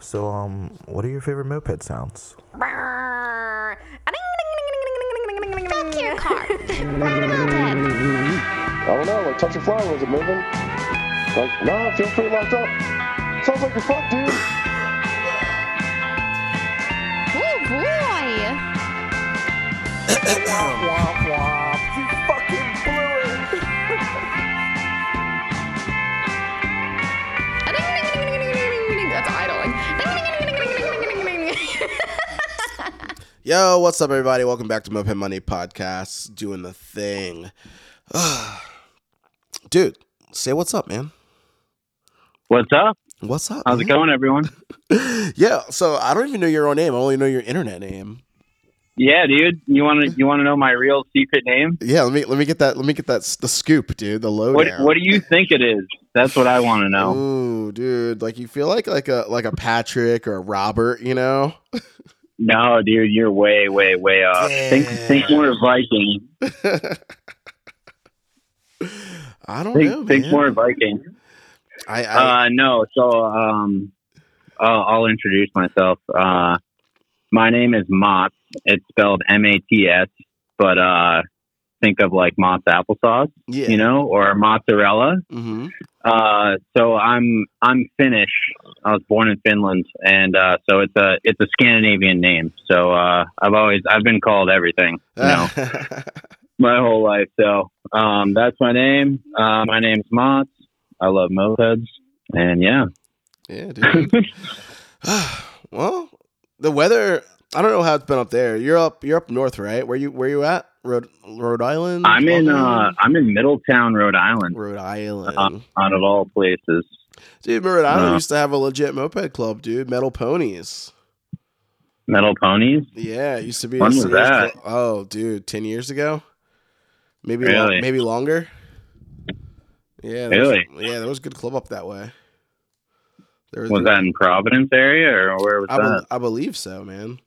So, um, what are your favorite moped sounds? Fuck your car. Ride a moped. I don't know, like touch a flower, is it moving? Like, nah, it feels pretty locked up. Sounds like you're fucked, dude. Oh boy. Yo, what's up, everybody? Welcome back to Moped Money Podcast. Doing the thing, dude. Say what's up, man. What's up? What's up? How's it going, everyone? Yeah. So I don't even know your own name. I only know your internet name. Yeah, dude. You want to you want to know my real secret name? Yeah. Let me let me get that. Let me get that. The scoop, dude. The What. What do you think it is? That's what I want to know. Ooh, dude. Like you feel like like a like a Patrick or a Robert, you know? No, dude, you're way, way, way off. Think think more Viking. I don't Think know, think more Viking. I, I Uh, no. So um, I'll, I'll introduce myself. Uh, my name is Mats. It's spelled M A T S, but uh, think of like Mott's applesauce, yeah. you know, or mozzarella. hmm Uh, so I'm I'm Finnish. I was born in Finland, and uh, so it's a it's a Scandinavian name. So uh, I've always I've been called everything, you know, my whole life. So um, that's my name. Uh, my name's Mats. I love mopeds, and yeah, yeah, dude. well, the weather. I don't know how it's been up there. You're up. You're up north, right? Where you Where you at? Rhode Rhode Island. I'm in uh, I'm in Middletown, Rhode Island, Rhode Island. Uh, out of all places. dude, Rhode Island uh, used to have a legit moped club, dude. Metal Ponies. Metal ponies. Yeah, it used to be. When was that? oh, dude, ten years ago. Maybe lo- maybe longer. Yeah, there was- Really? yeah, there was a good club up that way. There Was that in Providence area or where was I, that? I believe so, man.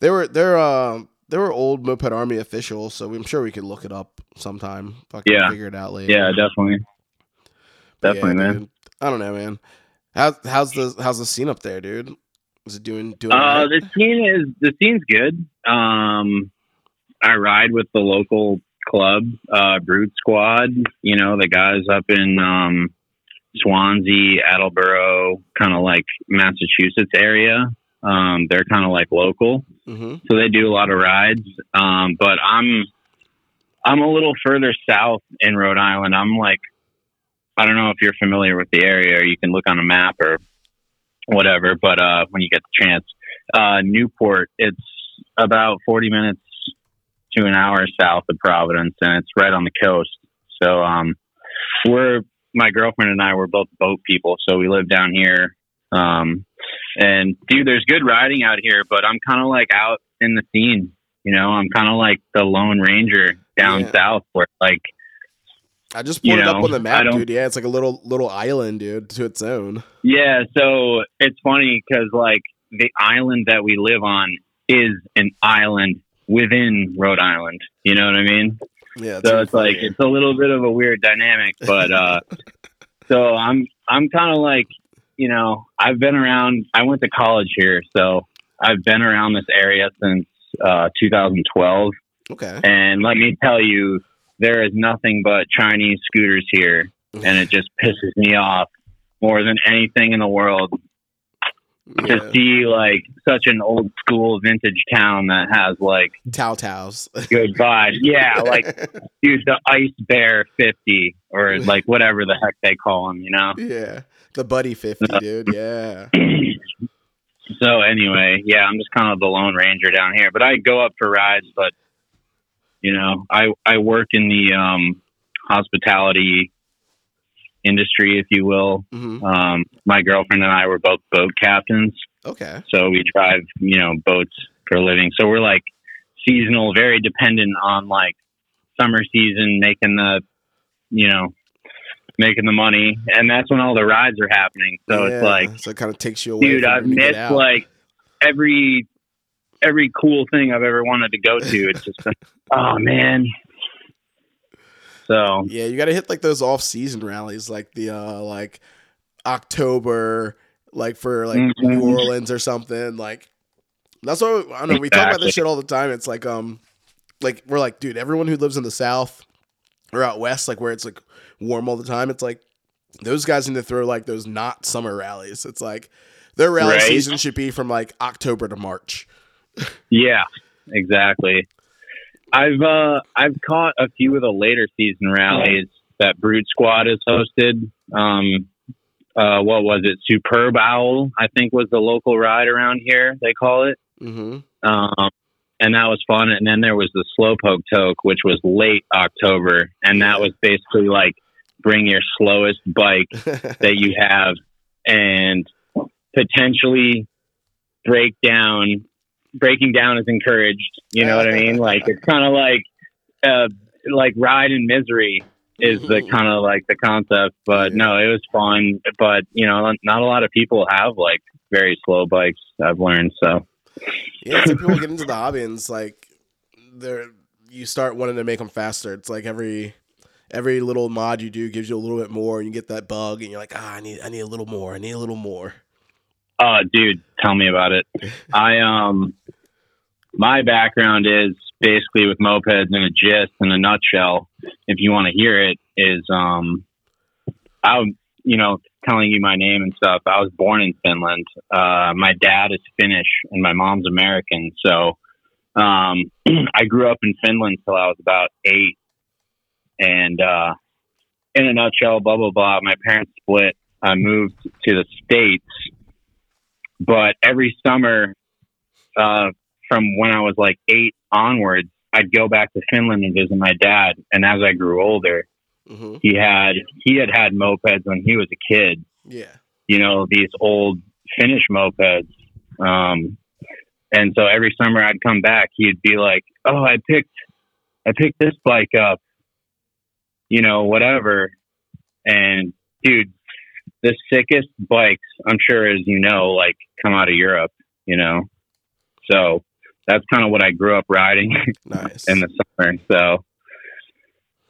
They were they're um they were old moped army officials, so I'm sure we could look it up sometime. Can Yeah. figure it out later. yeah, definitely, But definitely, yeah, man. dude, I don't know, man. How's how's the how's the scene up there, dude? Is it doing doing? Uh, alright? the scene is the scene's good. Um, I ride with the local club, uh, Brood Squad. You know, the guys up in um, Swansea, Attleboro, kind of like Massachusetts area. Um, they're kind of like local, Mhm. so they do a lot of rides. Um, but I'm I'm a little further south in Rhode Island. I'm like I don't know if you're familiar with the area, or you can look on a map or whatever. But uh, when you get the chance, uh, Newport, it's about 40 minutes to an hour south of Providence, and it's right on the coast. So um, we're my girlfriend and I were both boat people, so we live down here. Um, and dude, there's good riding out here, but I'm kind of like out in the scene. You know, I'm kind of like the Lone Ranger down Yeah. south, where like I just you pulled it up on the map, dude. Yeah, it's like a little little island, dude, to its own. Yeah, so it's funny because like the island that we live on is an island within Rhode Island. You know what I mean? Yeah, so it's like it's a little bit of a weird dynamic, but uh, so I'm I'm kind of like you know I've been around. I went to college here, so I've been around this area since uh, 2012, okay. and let me tell you, there is nothing but Chinese scooters here, and it just pisses me off more than anything in the world Yeah. to see like such an old school vintage town that has like Tao Taos. good vibes. Yeah, like dude, the Ice Bear 50 or like whatever the heck they call them, you know. yeah, the Buddy Fifty, dude. Yeah. So anyway, yeah, I'm just kind of the lone ranger down here, but I go up for rides, but you know, I I work in the um hospitality industry, if you will. hmm Um, my girlfriend and I were both boat captains. Okay. So we drive, you know, boats for a living. So we're like seasonal, very dependent on like summer season, making the, you know, making the money, and that's when all the rides are happening. So it's like, so it kind of takes you away. dude, I've when you get missed like every every cool thing I've ever wanted to go to. It's just, oh man. So Yeah, you got to hit like those off-season rallies, like the uh like October, like for like Mhm. New Orleans or something. Like that's what I don't know. We talk about this shit all the time. It's like um, like we're like, dude, everyone who lives in the South or out west, like where it's like warm all the time, it's like those guys need to throw like those not summer rallies. It's like their rally Right. season should be from like October to March. Yeah, exactly. I've uh I've caught a few of the later season rallies that Brood Squad has hosted. Um uh what was it? Superb Owl, I think was the local ride around here, they call it. Mm-hmm. Um and that was fun. And then there was the Slowpoke Toke, which was late October, and that was basically like bring your slowest bike that you have and potentially break down breaking down is encouraged. You know what i mean? Like it's kind of like uh like ride in misery is the kind of like the concept but no it was fun. But you know not a lot of people have like very slow bikes i've learned so. Yeah, like people get into the hobby and it's like they're you start wanting to make them faster. It's like every every little mod you do gives you a little bit more, and you get that bug, and you're like, ah, I need I need a little more. I need a little more. Oh, dude, tell me about it. I um, my background is basically with mopeds in a gist, in a nutshell. If you want to hear it, is um, I, you know, telling you my name and stuff. I was born in Finland. Uh, my dad is Finnish and my mom's American. So, um, I grew up in Finland till I was about eight, and uh, in a nutshell, blah blah blah. My parents split. I moved to the states but every summer uh, from when I was like eight onwards, I'd go back to Finland and visit my dad. And as I grew older, hmm he had he had had mopeds when he was a kid. Yeah, You know these old Finnish mopeds. Um, and so every summer I'd come back, he'd be like, "Oh, I picked I picked this bike up." You know, whatever. And dude, the sickest bikes, I'm sure as you know, like come out of Europe, you know. So that's kind of what I grew up riding nice. in the summer. So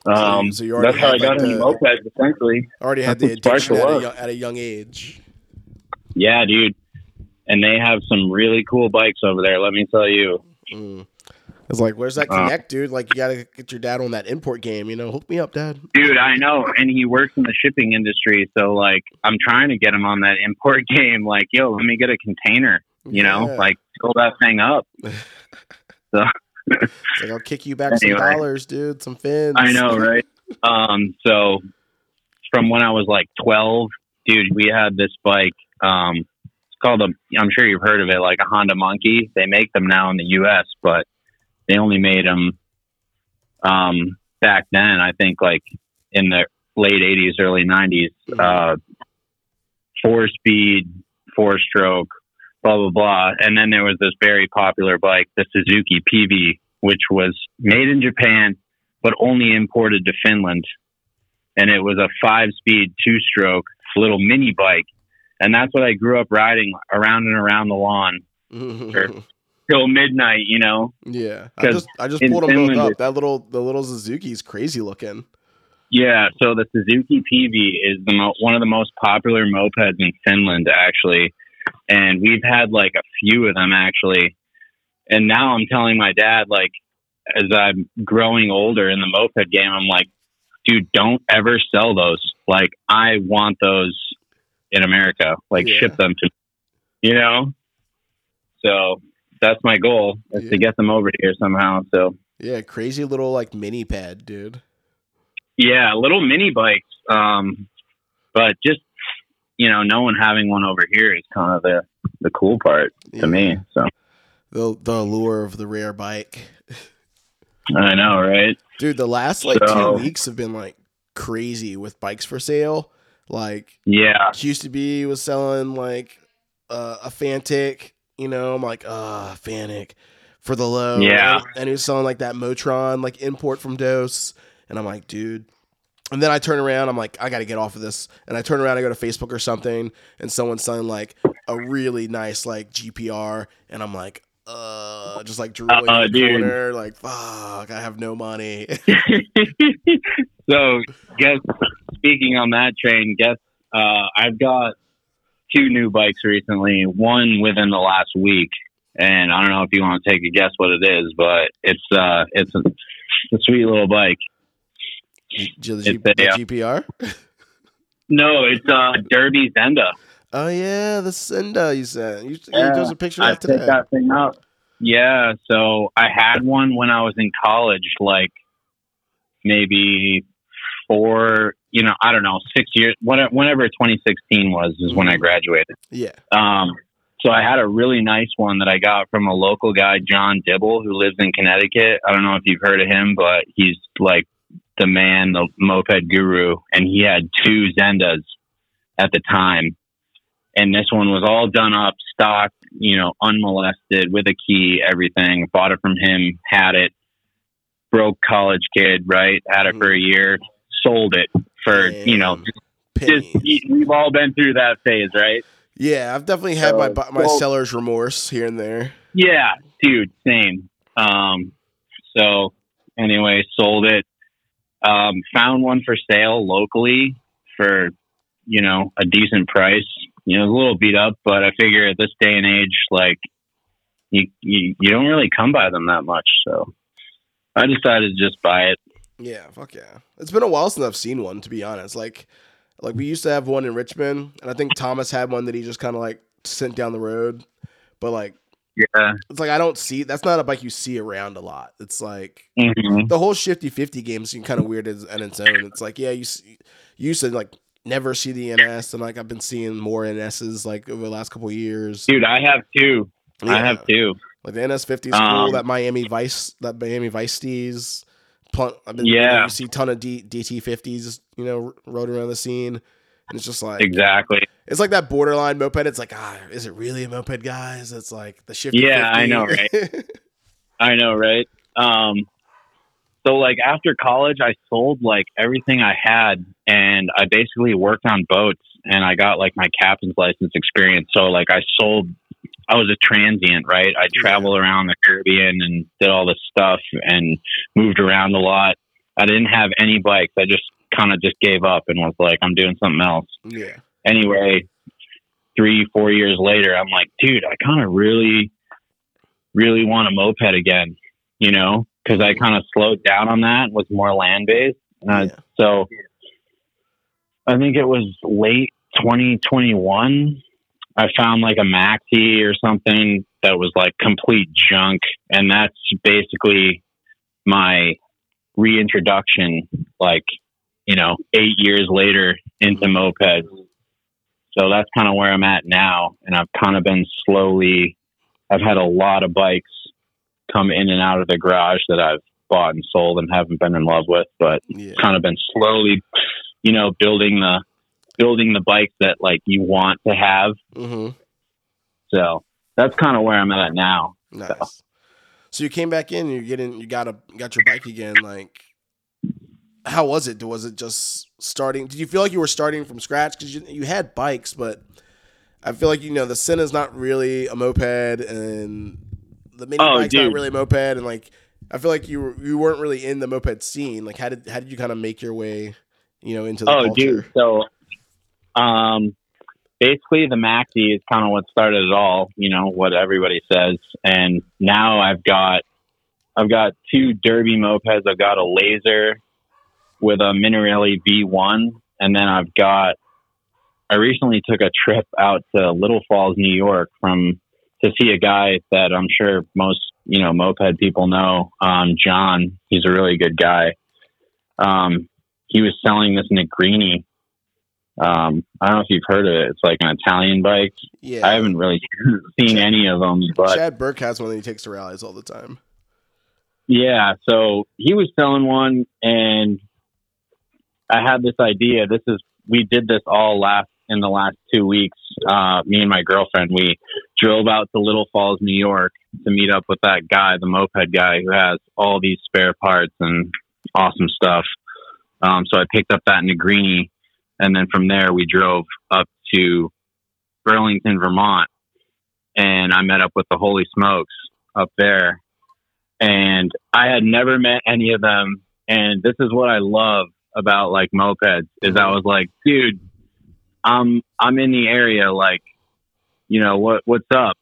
um, so you already that's how I got like, into the- mopeds essentially. Already had that's the addiction at a, young, at a young age. Yeah, dude. And they have some really cool bikes over there, let me tell you. Mm. It's like, where's that Uh, connect, dude? Like, you gotta get your dad on that import game. You know, hook me up, dad. Dude, I know. And he works in the shipping industry. So, like, I'm trying to get him on that import game. Like, yo, let me get a container, you know, like, fill that thing up. so, like I'll kick you back Anyway. some dollars, dude. Some fins. I know, right? Um, so, from when I was like 12, dude, we had this bike. Um, it's called a, I'm sure you've heard of it, like a Honda Monkey. They make them now in the US, but they only made them um, back then, I think, like in the late 80s, early 90s. Uh, four speed, four stroke, blah, blah, blah. And then there was this very popular bike, the Suzuki PV, which was made in Japan, but only imported to Finland. And it was a five speed, two stroke little mini bike. And that's what I grew up riding around and around the lawn till midnight, you know? yeah, I just I just pulled them both up. That little the little Suzuki's crazy looking. Yeah, so the Suzuki PV is the mo- one of the most popular mopeds in Finland, actually, and we've had like a few of them actually. And now I'm telling my dad, like, as I'm growing older in the moped game, I'm like, dude, don't ever sell those. Like, I want those in America. Like, Yeah. ship them to, you know. So that's my goal is Yeah. to get them over here somehow. So Yeah, crazy little like mini pad, dude. Yeah, little mini bikes. Um, but just you know, no one having one over here is kind of the the cool part to Yeah. me. So The the allure of the rare bike. I know, right? Dude, the last like So- two weeks have been like crazy with bikes for sale. Like Yeah, used to be was selling like uh, a Fantic, you know, I'm like, uh, Fantic for the low. Yeah. And, he was selling like that Motron, like import from Dose. And I'm like, dude. And then I turn around, I'm like, I gotta get off of this. And I turn around, I go to Facebook or something, and someone's selling like a really nice like GPR, and I'm like, uh, just like drooling Uh, in the dude. corner, like, fuck, I have no money. so guess speaking on that train, guess uh, I've got two new bikes recently. One within the last week, and I don't know if you want to take a guess what it is, but it's uh, it's a, a sweet little bike. G- the, It's G- a- the. GPR. No, it's uh, Derbi Senda. Oh yeah, the Zenda you said. You, you Yeah, there was a picture of today. that thing up. Yeah, so I had one when I was in college, like maybe four, you know, I don't know, six years, whatever, whenever 2016 was, is when I graduated. Yeah. Um, so I had a really nice one that I got from a local guy, John Dibble, who lives in Connecticut. I don't know if you've heard of him, but he's like the man, the moped guru, and he had two Sendas at the time. And this one was all done up, stock, you know, unmolested with a key, everything. Bought it from him, had it. Broke college kid, right? Had it for a year, sold it for, you know, Damn. just we've all been through that phase, right? Yeah, I've definitely had my So- bu- my well- seller's remorse here and there. Yeah, dude, same. Um, so anyway, sold it. Um, found one for sale locally for you know a decent price. You know, a little beat up, but I figure at this day and age, like you you, you don't really come by them that much. So I decided to just buy it. Yeah, fuck yeah. It's been a while since I've seen one, to be honest. Like, like we used to have one in Richmond, and I think Thomas had one that he just kind of like sent down the road. But like, Yeah. it's like I don't see. That's not a bike you see around a lot. It's like hmm the whole shifty fifty game seems kind of weird as, on its own. It's like yeah, you see, you used to like never see the NS, and like I've been seeing more NSs like over the last couple of years. Dude, I have two. I have two. Like the NS fifty is cool. Um, That Miami Vice, that Miami Vice Steez. Pl- I've been, Yeah. you see a ton of D- DT fifties, you know, rode around the scene, and it's just like Exactly. it's like that borderline moped. It's like ah, is it really a moped, guys? It's like the shifty. Yeah, I know, right? I know, right? Um, so like after college, I sold like everything I had, and I basically worked on boats, and I got like my captain's license experience. So like I sold, I was a transient, right? I traveled around the Caribbean and did all this stuff and moved around a lot. I didn't have any bikes. I just kind of just gave up and was like, I'm doing something else yeah, anyway, three, four years later, I'm like, dude, I kind of really, really want a moped again, you know, because I kind of slowed down on that, was more land based. Uh, Yeah. So I think it was late 2021. I found like a Maxi or something that was like complete junk. And that's basically my reintroduction, like, you know, eight years later into mopeds. So that's kind of where I'm at now. And I've kind of been slowly, I've had a lot of bikes come in and out of the garage that I've bought and sold and haven't been in love with, but yeah, kind of been slowly, you know, building the, building the bikes that like you want to have. Mm-hmm. So that's kind of where I'm at now. nice. So you came back in, you're getting, you got a, got your bike again. Like, how was it? Was it just starting? Did you feel like you were starting from scratch? Because you, you had bikes, but I feel like you know the Senda's not really a moped, and the mini Oh, bike's not really a moped, and like I feel like you were, you weren't really in the moped scene. Like, how did how did you kind of make your way, you know, into the Oh, culture? dude. So, um, basically, the Maxi is kind of what started it all. You know what everybody says, and now I've got, I've got two Derbi mopeds. I've got a Laser with a Minarelli V1, and then I've got. I recently took a trip out to Little Falls, New York, from to see a guy that I'm sure most you know moped people know, um, John. He's a really good guy. Um, he was selling this Negrini. Um, I don't know if you've heard of it. It's like an Italian bike. Yeah, I haven't really seen any of them, but Chad Burke has one that he takes to rallies all the time. yeah. So he was selling one, and I had this idea. This is we did this all last in the last two weeks. Uh, me and my girlfriend we drove out to Little Falls, New York, to meet up with that guy, the moped guy, who has all these spare parts and awesome stuff. Um, so I picked up that Negrini, and then from there we drove up to Burlington, Vermont, and I met up with the Holy Smokes up there. And I had never met any of them. And this is what I love about like mopeds is I was like, dude, I'm I'm in the area, like, you know, what what's up?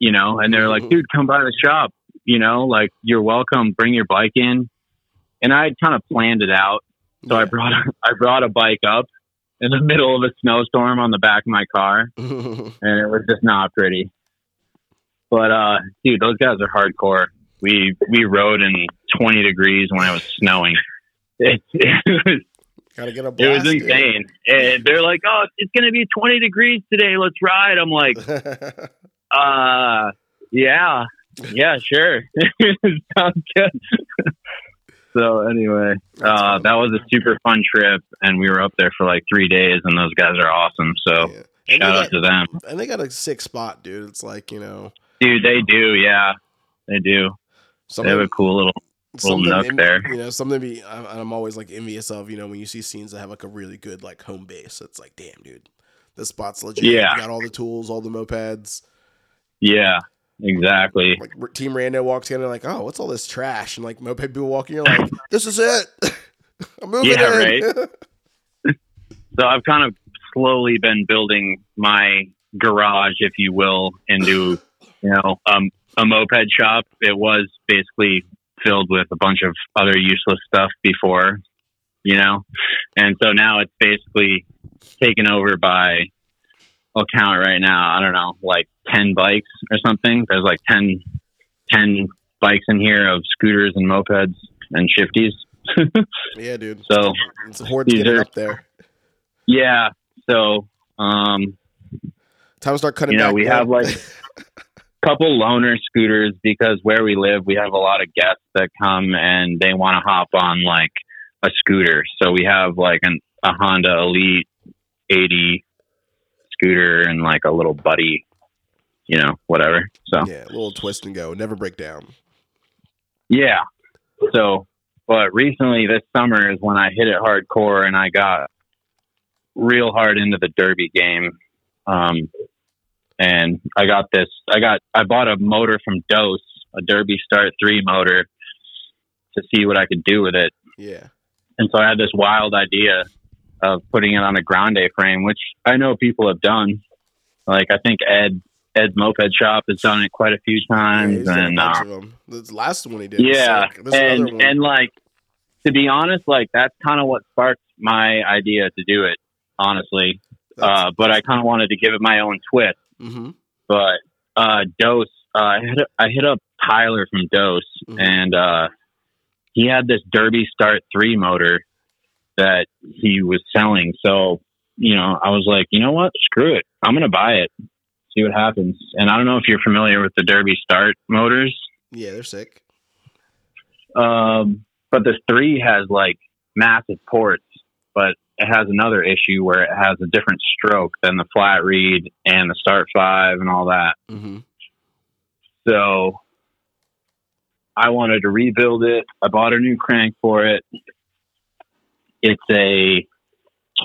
You know, and they're like, mm-hmm. dude, come by the shop. You know, like you're welcome. Bring your bike in. And I had kind of planned it out, so I brought a, I brought a bike up in the middle of a snowstorm on the back of my car, and it was just not pretty. But uh, dude, those guys are hardcore. We we rode in 20 degrees when it was snowing. It, it was Gotta get a it blast. was dude. insane. And they're like, "Oh, it's gonna be 20 degrees today. Let's ride." I'm like, "Uh, yeah, yeah, sure, sounds good." So anyway, uh, that was a super fun trip, and we were up there for like three days, and those guys are awesome. So Yeah. Shout they out to them, and they got a sick spot, dude. It's like you know, dude. They do, yeah, they do. They have a cool little little nook there. You know, something to be. I'm, I'm always like envious of. You know, when you see scenes that have like a really good like home base, it's like, damn, dude, this spot's legit. Yeah. you got all the tools, all the mopeds. Yeah, exactly. Like Team Rando walks in and like, oh, what's all this trash? And like moped people walking, you're like, this is it. I'm moving Yeah, in. So I've kind of slowly been building my garage, if you will, into you know um, a moped shop. It was basically filled with a bunch of other useless stuff before, you know, and so now it's basically taken over by. I'll count it right now. I don't know, like ten bikes or something. There's like 10, 10 bikes in here of scooters and mopeds and shifties. yeah, dude. So It's a These getting are- up there. yeah, so um, Time to start cutting You know, we wood. have, like- a couple loaner scooters because where we live, we have a lot of guests that come and they want to hop on like a scooter. So we have like an, a Honda Elite 80 scooter and like a little buddy, you know, whatever. So yeah, a little twist and go, never break down. yeah. So, but recently this summer is when I hit it hardcore and I got real hard into the derby game. Um, and I got this, I got, I bought a motor from Dose, a Derbi Start 3 motor to see what I could do with it. Yeah, And so I had this wild idea of putting it on a grande frame, which I know people have done. Like I think Ed, Ed's Moped Shop has done it quite a few yeah times. a and, uh. The last one he did. yeah. And one. and like to be honest, like that's kind of what sparked my idea to do it. Honestly, uh, but I kind of wanted to give it my own twist. hmm But uh, Dose, uh, I hit I hit up Tyler from Dose, Mhm. and uh, he had this Derbi Start three motor that he was selling. So you know, I was like, you know what, screw it, I'm gonna buy it, see what happens. And I don't know if you're familiar with the Derbi Start motors. Yeah, they're sick. Um, but this three has like massive ports, but it has another issue where it has a different stroke than the flat reed and the start five and all that. hmm So I wanted to rebuild it. I bought a new crank for it. It's a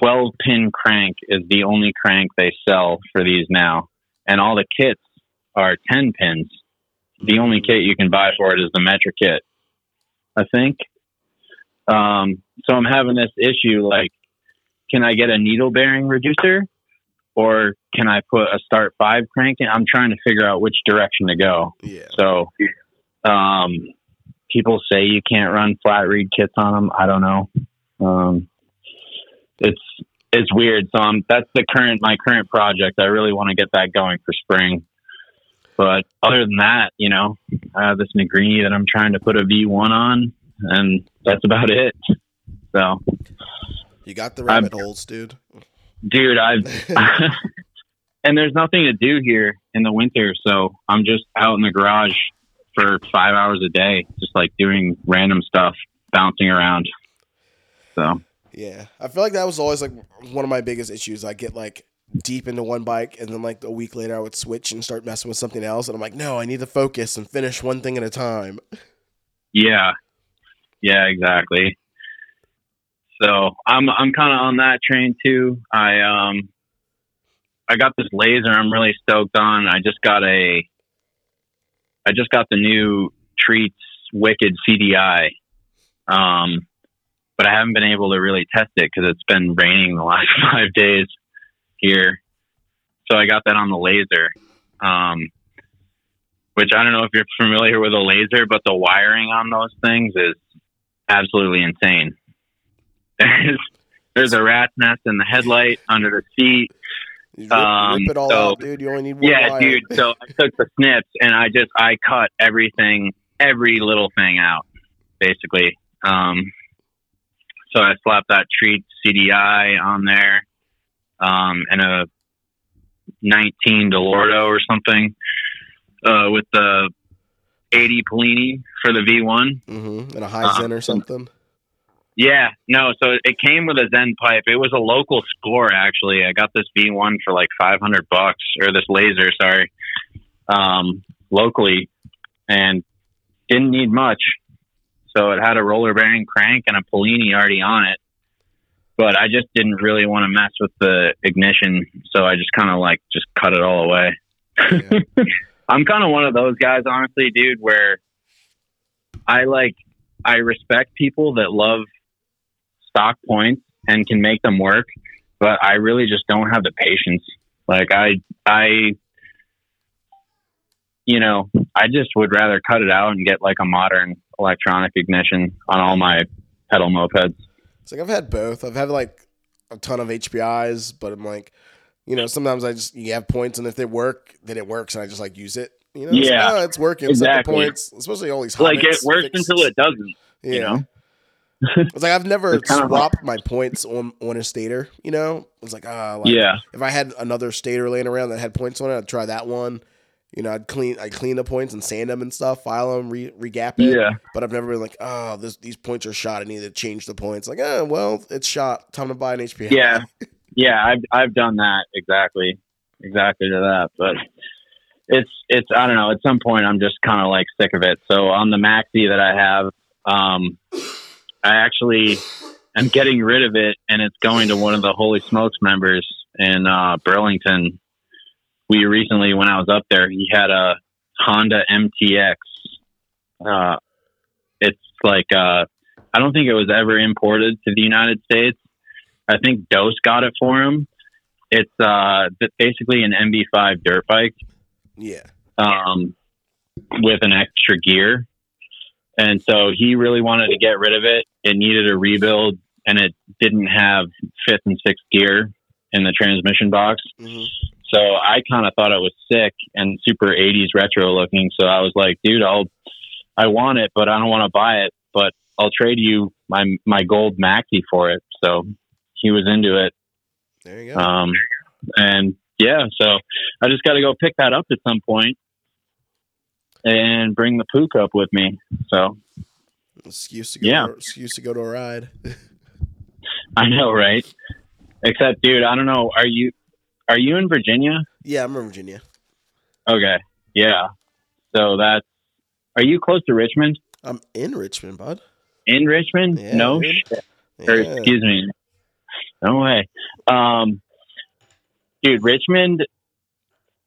12 pin crank is the only crank they sell for these now. And all the kits are 10 pins. The only kit you can buy for it is the Metra kit, I think. Um, so I'm having this issue like, can I get a needle bearing reducer or can I put a start five crank in? I'm trying to figure out which direction to go. Yeah, So, um, people say you can't run flat reed kits on them. I don't know. Um, it's it's weird. So um, that's the current my current project. I really want to get that going for spring. But other than that, you know, I have this Negrini that I'm trying to put a V1 on, and that's about it. So, you got the rabbit holes, dude. dude, I've and there's nothing to do here in the winter, so I'm just out in the garage for five hours a day, just like doing random stuff, bouncing around. So Yeah, I feel like that was always like one of my biggest issues. I get like deep into one bike, and then like a week later, I would switch and start messing with something else, and I'm like, no, I need to focus and finish one thing at a time. yeah, yeah, exactly. So I'm I'm kind of on that train too. I um I got this laser I'm really stoked on. I just got a I just got the new Treats Wicked CDI. Um but I haven't been able to really test it because it's been raining the last five days. here. So I got that on the laser. Um, which I don't know if you're familiar with a laser, but the wiring on those things is absolutely insane. There's there's a rat's nest in the headlight under the seat. Rip, Um, rip it all so- out, dude. You only need one Yeah, wire. dude. So I took the snips and I just I cut everything, every little thing out, basically. Um, so I slapped that treat CDI on there, um, and a 19 Dellorto or something, uh, with the 80 Polini for the V1. Mm-hmm. And a high Uh, zen or something. Yeah, no. So it came with a Zen pipe. It was a local score actually. I got this V1 for like 500 bucks, or this laser, sorry, um, locally, and didn't need much. So it had a roller bearing crank and a Polini already on it. But I just didn't really want to mess with the ignition, so I just kind of like just cut it all away. Yeah. I'm kind of one of those guys, honestly, dude, where I like, I respect people that love stock points and can make them work, but I really just don't have the patience. Like, I, I, you know, I just would rather cut it out and get like a modern electronic ignition on all my pedal mopeds. It's like I've had both. I've had like a ton of HPIs, but I'm like, you know, sometimes I just you have points, and if they work, then it works, and I just like use it. You know, it's like, Yeah, oh, it's working. Set the exactly. points, especially all these Like, it works fixes. until it doesn't. Yeah. you know? It's like I've never swapped my points on on a stator. You know, it's like ah, like, Yeah. If I had another stator laying around that had points on it, I'd try that one. You know, I'd clean, I'd clean the points and sand them and stuff, file them, re regap it. Yeah. But I've never been like, oh, this, these points are shot. I need to change the points. Like, oh, well, it's shot. Time to buy an HPI. Yeah. yeah, I've I've done that exactly, exactly to that. But it's it's I don't know. At some point, I'm just kind of like sick of it. So on the Maxi that I have, um, I actually am getting rid of it, and it's going to one of the Holy Smokes members in uh, Burlington. We recently, when I was up there, he had a Honda MTX. Uh, it's like uh, I don't think it was ever imported to the United States. I think Dose got it for him. It's uh, basically an MB5 dirt bike Yeah. um, with an extra gear. And so he really wanted to get rid of it. It needed a rebuild and it didn't have fifth and sixth gear in the transmission box. hmm So I kind of thought it was sick and super 80s retro looking. So I was like, dude, I'll, I want it, but I don't want to buy it, but I'll trade you my, my gold Maxi for it. So he was into it. There you go. Um, and yeah, so I just got to go pick that up at some point and bring the Puch up with me. So excuse to go. yeah. To, excuse to go to a ride. I know, right? Except, dude, I don't know. Are you are you in Virginia? yeah, I'm in Virginia. Okay, yeah. So that's. Are you close to Richmond? I'm in Richmond, bud. In Richmond? Yeah, no dude. shit. Or excuse me. No way. Um, dude, Richmond.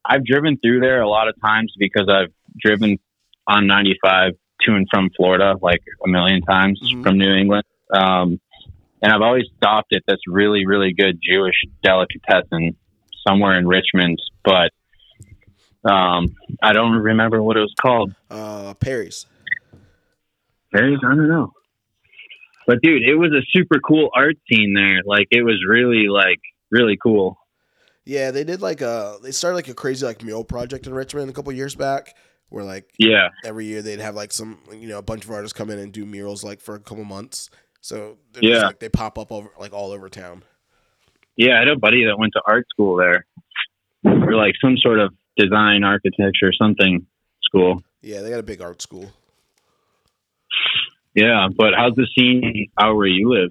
I've driven through there a lot of times because I've driven on 95 to and from Florida like a million times Mhm. from New England. Um, and I've always stopped at this really, really good Jewish delicatessen somewhere in Richmond, but um, I don't remember what it was called. Uh, Perry's. Paris? I don't know. But dude, it was a super cool art scene there. Like it was really like really cool. Yeah, they did like a. They started like a crazy like mural project in Richmond a couple years back, where like Yeah. every year they'd have like some you know a bunch of artists come in and do murals like for a couple months. So they're just, Yeah. like, they pop up over like all over town. Yeah, I had a buddy that went to art school there. Or like some sort of design architecture something school. Yeah, they got a big art school. Yeah, but how's the scene out where you live?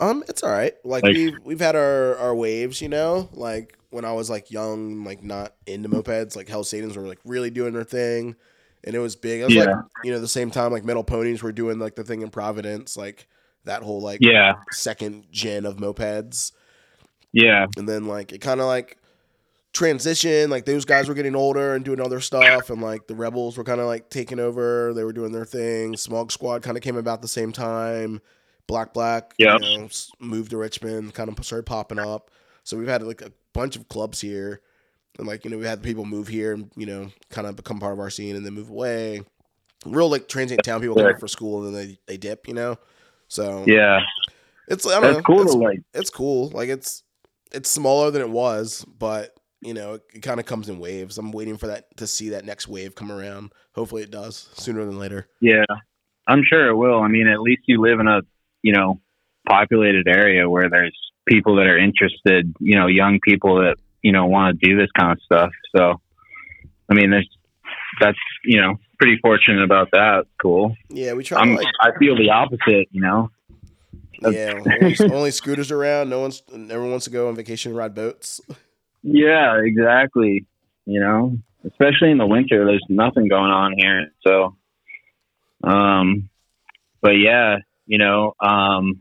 Um, it's all right. Like, Like- we've we've had our our waves, you know. Like when I was like young, like not into mopeds, like Hell Satans were like really doing their thing, and it was big. It was like Yeah. you know the same time like Metal Ponies were doing like the thing in Providence, like that whole like Yeah. second gen of mopeds, Yeah. and then like it kind of like transition. Like those guys were getting older and doing other stuff, and like the rebels were kind of like taking over. They were doing their thing. Smog Squad kind of came about the same time. Black Black, Yep. you know, moved to Richmond, kind of started popping up. So we've had like a bunch of clubs here, and like you know we had people move here and you know kind of become part of our scene and then move away. Real like transient town people come up for school and then they they dip, you know. So Yeah, it's I don't that's know, cool It's, to like. it's cool. Like it's it's smaller than it was, but you know it, it kind of comes in waves. I'm waiting for that to see that next wave come around. Hopefully it does sooner than later. Yeah, I'm sure it will. I mean, at least you live in a you know populated area where there's people that are interested. You know, young people that you know want to do this kind of stuff. So, I mean, there's that's you know pretty fortunate about that. Cool. Yeah, we try. Like, I feel the opposite. You know. Yeah, only, only scooters around. No one's. Everyone wants to go on vacation and ride boats. Yeah, exactly. You know, especially in the winter, there's nothing going on here. So, um, but yeah, you know, um,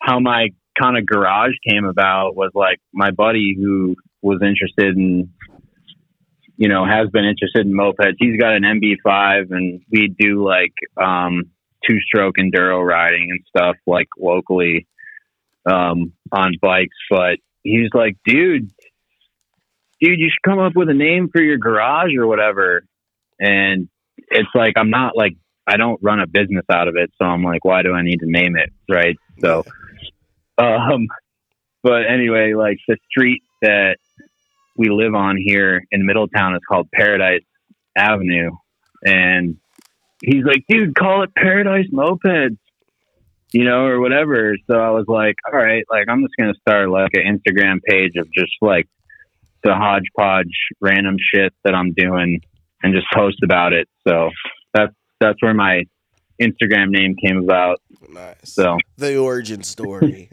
how my kind of garage came about was like my buddy who was interested in, you know, has been interested in mopeds. He's got an MB5 and we do like, um, two stroke enduro riding and stuff like locally, um, on bikes. But he's like, dude, dude, you should come up with a name for your garage or whatever. And it's like, I'm not like, I don't run a business out of it. So I'm like, why do I need to name it? Right. So, um, but anyway, like the street that we live on here in Middletown is called Paradise Avenue. And he's like, dude, call it Paradise Mopeds, you know, or whatever. So I was like, all right, like I'm just going to start like an Instagram page of just like the hodgepodge random shit that I'm doing and just post about it. So that's, that's where my Instagram name came about. Nice. So the origin story.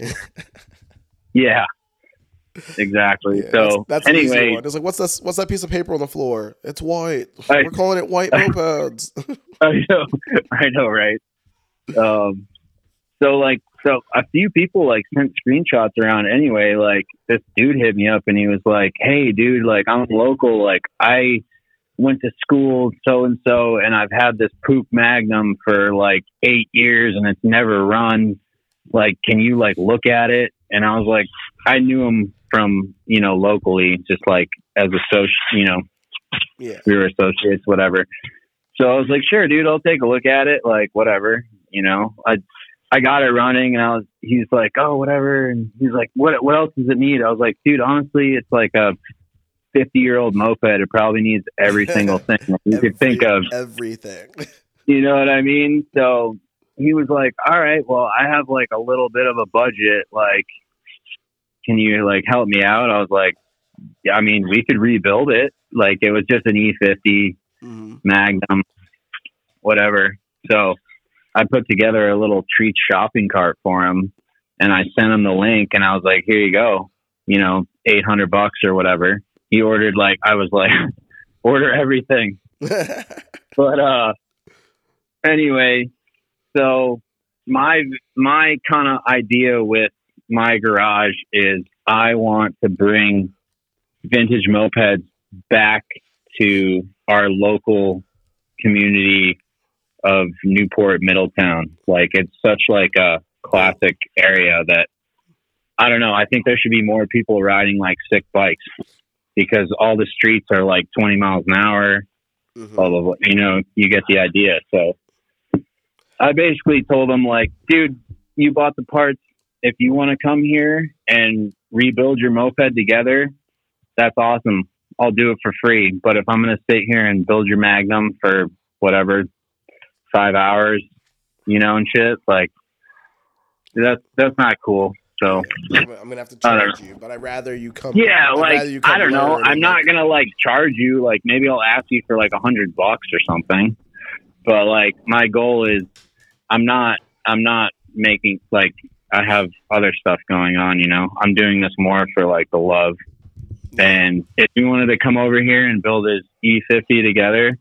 yeah, exactly. Yeah, so that's, that's anyway, one. It's like what's this? What's that piece of paper on the floor? It's white. Right. We're calling it white mopeds. I know, I know, right? Um, so like, so a few people like sent screenshots around anyway. Like this dude hit me up and he was like, "Hey, dude, like I'm local. Like I went to school so and so, and I've had this Puch Magnum for like eight years and it's never run. Like, can you like look at it?" And I was like, I knew him from you know locally, just like as a social, you know, yeah. we were associates, whatever. So I was like, sure, dude, I'll take a look at it. Like, whatever, you know, I, I got it running and I was, he's like, oh, whatever. And he's like, what, what else does it need? I was like, dude, honestly, it's like a 50 year old moped. It probably needs every single thing you could think of. everything. You know what I mean? So he was like, all right, well, I have like a little bit of a budget. Like, can you like help me out? I was like, I mean, we could rebuild it. Like, it was just an E50 Mhm. Magnum, whatever. So I put together a little treat shopping cart for him and I sent him the link and I was like, here you go, you know, 800 bucks or whatever. He ordered like, I was like, order everything. But, uh, anyway, so my, my kind of idea with my garage is I want to bring vintage mopeds back to our local community of Newport, Middletown. Like it's such like a classic area that I don't know. I think there should be more people riding like sick bikes because all the streets are like 20 miles an hour. Mhm. Blah blah blah. You know, you get the idea. So I basically told them like, dude, you bought the parts. If you want to come here and rebuild your moped together, that's awesome. I'll do it for free. But if I'm going to sit here and build your Magnum for whatever five hours, you know, and shit, like that's that's not cool. So I'm gonna have to charge you, but I'd rather you come. yeah, I'd like you come I don't know. I'm not gonna like charge you. Like maybe I'll ask you for like a hundred bucks or something. But like my goal is, I'm not. I'm not making like I have other stuff going on. You know, I'm doing this more for like the love. And if you wanted to come over here and build his E50 together,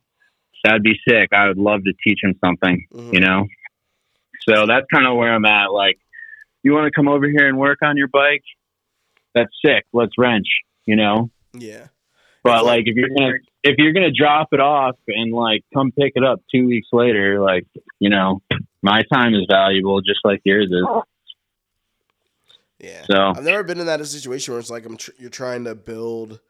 that'd be sick. I would love to teach him something. Mhm. You know. So that's kind of where I'm at. Like, you want to come over here and work on your bike? That's sick. Let's wrench. You know. Yeah. But like if you're gonna if you're gonna drop it off and like come pick it up two weeks later, like you know, my time is valuable just like yours is. Yeah. So I've never been in that situation where it's like I'm tr- you're trying to build,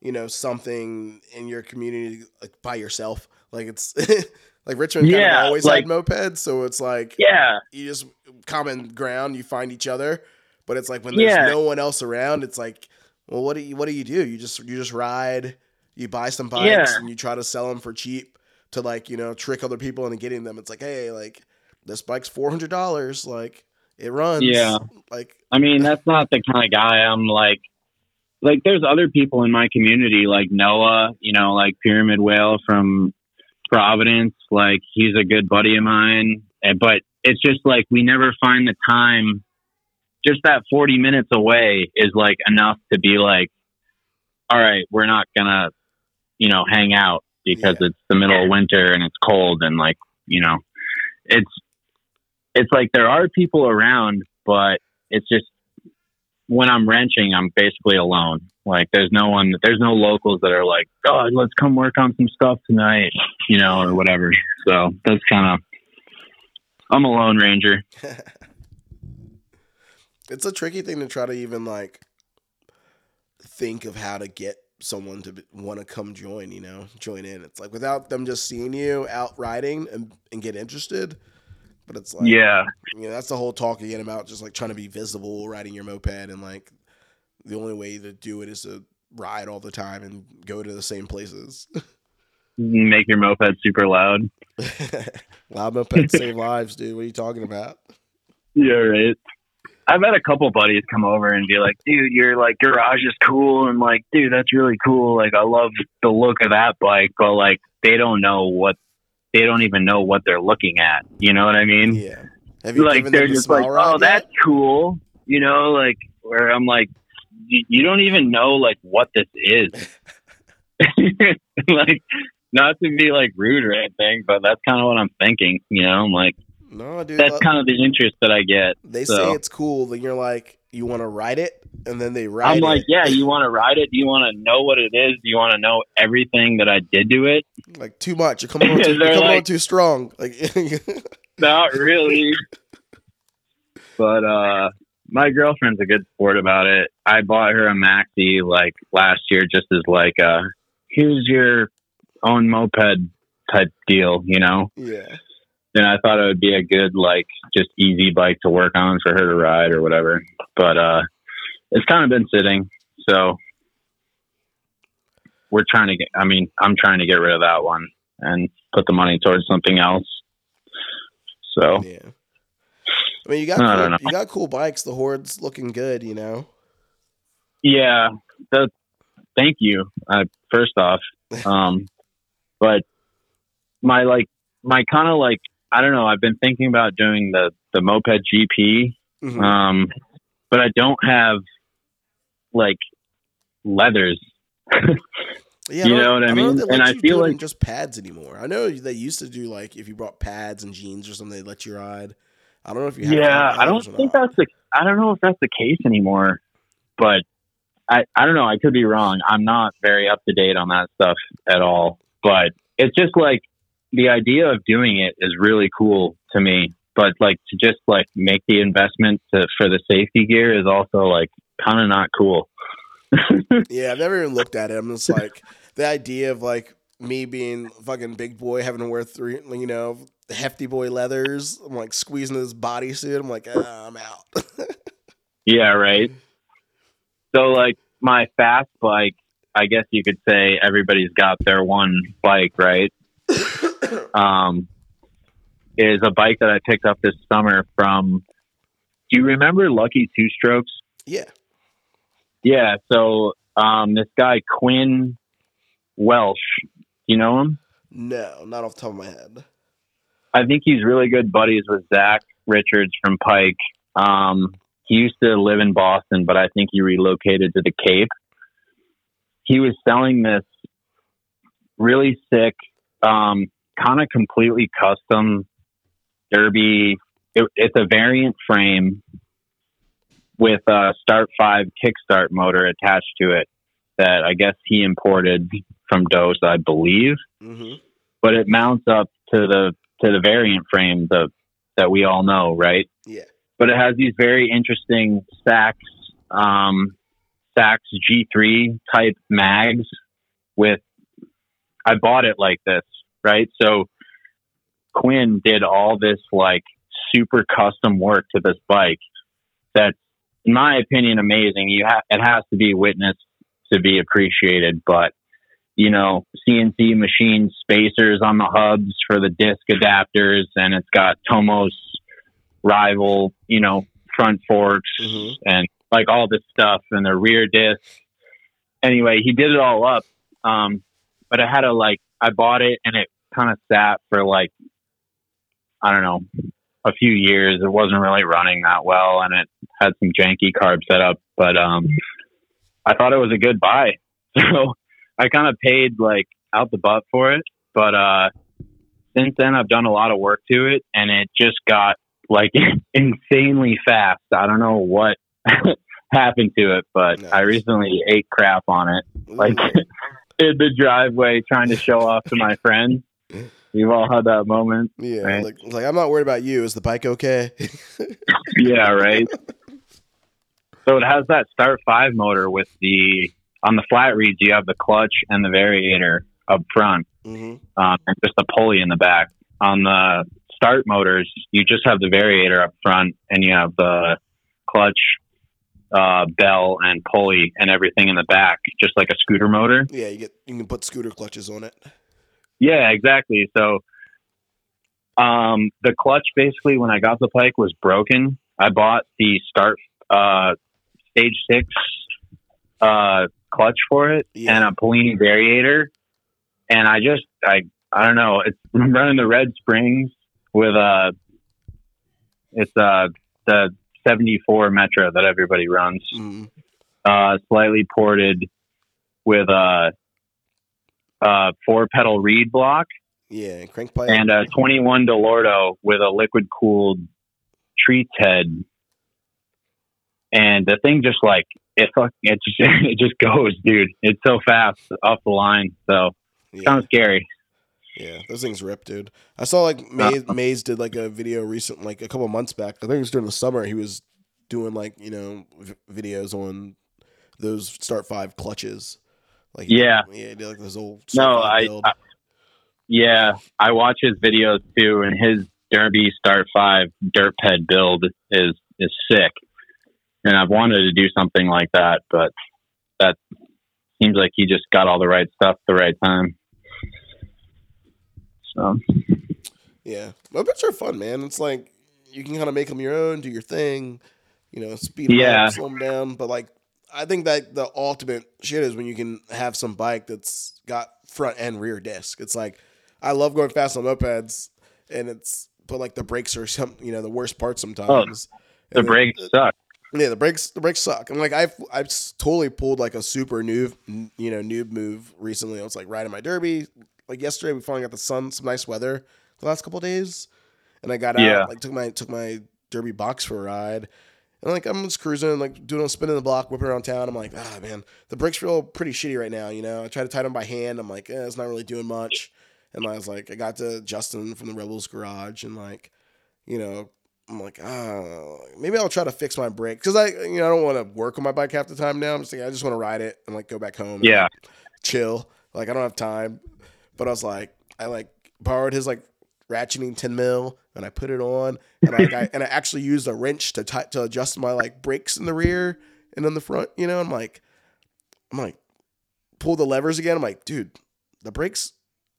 you know, something in your community like by yourself. Like it's like Richmond kind Yeah, of always like- had mopeds, so it's like yeah, you just common ground, you find each other. But it's like when there's Yeah. no one else around, it's like, well, what do you what do you do? You just you just ride, you buy some bikes, Yeah. and you try to sell them for cheap to like you know trick other people into getting them. It's like, hey, like this bike's four hundred dollars, like it runs, Yeah. like I mean, that's not the kind of guy I'm like. Like, there's other people in my community, like Noah, you know, like Pyramid Whale from Providence. Like, he's a good buddy of mine. Eh, but it's just like we never find the time. Just that 40 minutes away is like enough to be like, all right, we're not gonna, you know, hang out because Yeah. it's the middle of winter and it's cold and like, you know, it's it's like there are people around, but it's just when I'm wrenching, I'm basically alone. Like there's no one, there's no locals that are like, oh, let's come work on some stuff tonight, you know, or whatever. So that's kind of, I'm a lone ranger. it's a tricky thing to try to even like think of how to get someone to want to come join you know join in it's like without them just seeing you out riding and, and get interested but it's like Yeah. you know that's the whole talk again about just like trying to be visible riding your moped and like the only way to do it is to ride all the time and go to the same places Make your moped super loud. loud mopeds save lives dude what are you talking about Yeah, right. I've had a couple buddies come over and be like, dude, your like garage is cool and like, dude, that's really cool. Like I love the look of that bike, but like they don't know what they don't even know what they're looking at. You know what I mean? yeah have you like they're just like, oh, yet? that's cool. You know, like where I'm like, you, you don't even know like what this is. like, not to be like rude or anything, but that's kind of what I'm thinking. You know, I'm like, no dude that's uh kind of the interest that I get. they so- say it's cool then you're like you want to ride it and then they ride I'm it like, yeah, you want to ride it? Do you want to know what it is? Do you want to know everything that I did to it? like too much you're coming on too, you're They're on too strong like Not really. but uh my girlfriend's a good sport about it. I bought her a maxi like last year just as like uh here's your own moped type deal, you know? yeah And I thought it would be a good like just easy bike to work on for her to ride or whatever. But uh it's kind of been sitting, so we're trying to get I mean, I'm trying to get rid of that one and put the money towards something else. So yeah I mean you got cool, you got cool bikes the horde's looking good you know Yeah, the, thank you. Uh, first off, um, but my like my kind of like I don't know. I've been thinking about doing the the moped GP, Mhm. um, but I don't have like leathers. yeah, you know what I don't mean? And I feel do it in like- just pads anymore I know they used to do like if you brought pads and jeans or something they let you ride I don't know if you have yeah, I don't think that's the. I don't know if that's the case anymore, but I I don't know. I could be wrong. I'm not very up to date on that stuff at all. But it's just like the idea of doing it is really cool to me. But like to just like make the investment to, for the safety gear is also like kind of not cool. Yeah, I've never even looked at it. I'm just like the idea of like me being fucking big boy having to wear three, you know, hefty boy leathers. I'm like squeezing this bodysuit. I'm like, ah, I'm out. Yeah, right. So like my fast bike, I guess you could say everybody's got their one bike, right? Um, is a bike that I picked up this summer from. Do you remember Lucky Two Strokes? yeah, Yeah. So um, this guy Quinn Welsh, you know him? no, not off the top of my head. I think he's really good buddies with Zach Richards from Pike. Um, he used to live in Boston, but I think he relocated to the Cape. He was selling this really sick, um, kind of completely custom Derbi. It, it's a variant frame with a Start Five kickstart motor attached to it that I guess he imported from Dose, I believe hmm but it mounts up to the to the variant frame the that we all know, right? Yeah. but it has these very interesting Sachs um, stacks G3 type mags with. I bought it like this, right? So Quinn did all this like super custom work to this bike that's, in my opinion, amazing. You have it has to be witnessed to be appreciated, but you know, CNC machine spacers on the hubs for the disc adapters, and it's got Tomos rival, you know, front forks Mhm. and like all this stuff and the rear disc. Anyway, he did it all up. Um, but I had to like, I bought it and it kind of sat for like, I don't know, a few years. It wasn't really running that well and it had some janky carb setup, but, um, I thought it was a good buy. So I kind of paid like out the butt for it. But, uh, since then I've done a lot of work to it and it just got like insanely fast. I don't know what happened to it, but Nice. I recently ate crap on it, like. In the driveway, trying to show off to my friends. We've all had that moment, yeah, right. like, like I'm not worried about you. Is the bike okay? yeah, right. So it has that Start Five motor with the on the flat reeds. You have the clutch and the variator up front, hmm um, and just a pulley in the back. On the start motors, you just have the variator up front, and you have the clutch, uh, bell, and pulley, and everything in the back, just like a scooter motor. Yeah, you get you can put scooter clutches on it. Yeah, exactly. So, um, the clutch basically, when I got the bike, was broken. I bought the start uh, stage six uh, clutch for it Yeah. and a Polini variator, and I just I I don't know. It's I'm running the red springs with uh it's uh the 74 Metro that everybody runs, Mm. uh, slightly ported with a, uh four petal reed block Yeah, crank pipe. and a 21 Dellorto with a liquid cooled treats head. And the thing just like it fuck it just it just goes, dude. It's so fast off the line. So yeah. kind of scary. Yeah, those things rip, dude. I saw like Maze, Maze did like a video recent, like a couple months back. I think it was during the summer. He was doing like you know v- videos on those start five clutches. Like Yeah. yeah, he did like this old No, I. I yeah, I watch his videos too, and his Derbi Start Five dirt ped build is is sick. And I've wanted to do something like that, but that seems like he just got all the right stuff at the right time. So yeah, mopeds are fun, man. It's like you can kind of make them your own, do your thing, you know, speed 'em Yeah. up, slow them down. But like, I think that the ultimate shit is when you can have some bike that's got front and rear disc. It's like I love going fast on mopeds, and it's but like the brakes are some you know the worst part sometimes. Oh, the And then- brakes suck. yeah, the brakes the brakes suck. I'm like I've I've totally pulled like a super noob you know noob move recently. I was like riding my Derbi like yesterday. We finally got the sun, some nice weather the last couple days, and I got out Yeah. like took my took my Derbi box for a ride. And like I'm just cruising, like doing a spin in the block, whipping around town. I'm like, ah man, the brakes feel pretty shitty right now. You know, I try to tighten them by hand. I'm like, eh, it's not really doing much. And I was like, I got to Justin from the Rebels garage, and like, you know, I'm like, ah, maybe I'll try to fix my brake because I, you know, I don't want to work on my bike half the time now. I'm just like, I just want to ride it and like go back home. Yeah. like, chill. Like I don't have time. But I was like, I like borrowed his like ratcheting 10 mil and I put it on and I, I and I actually used a wrench to ti to adjust my like brakes in the rear and in the front. You know, I'm like, I'm like, pull the levers again. I'm like, dude, the brakes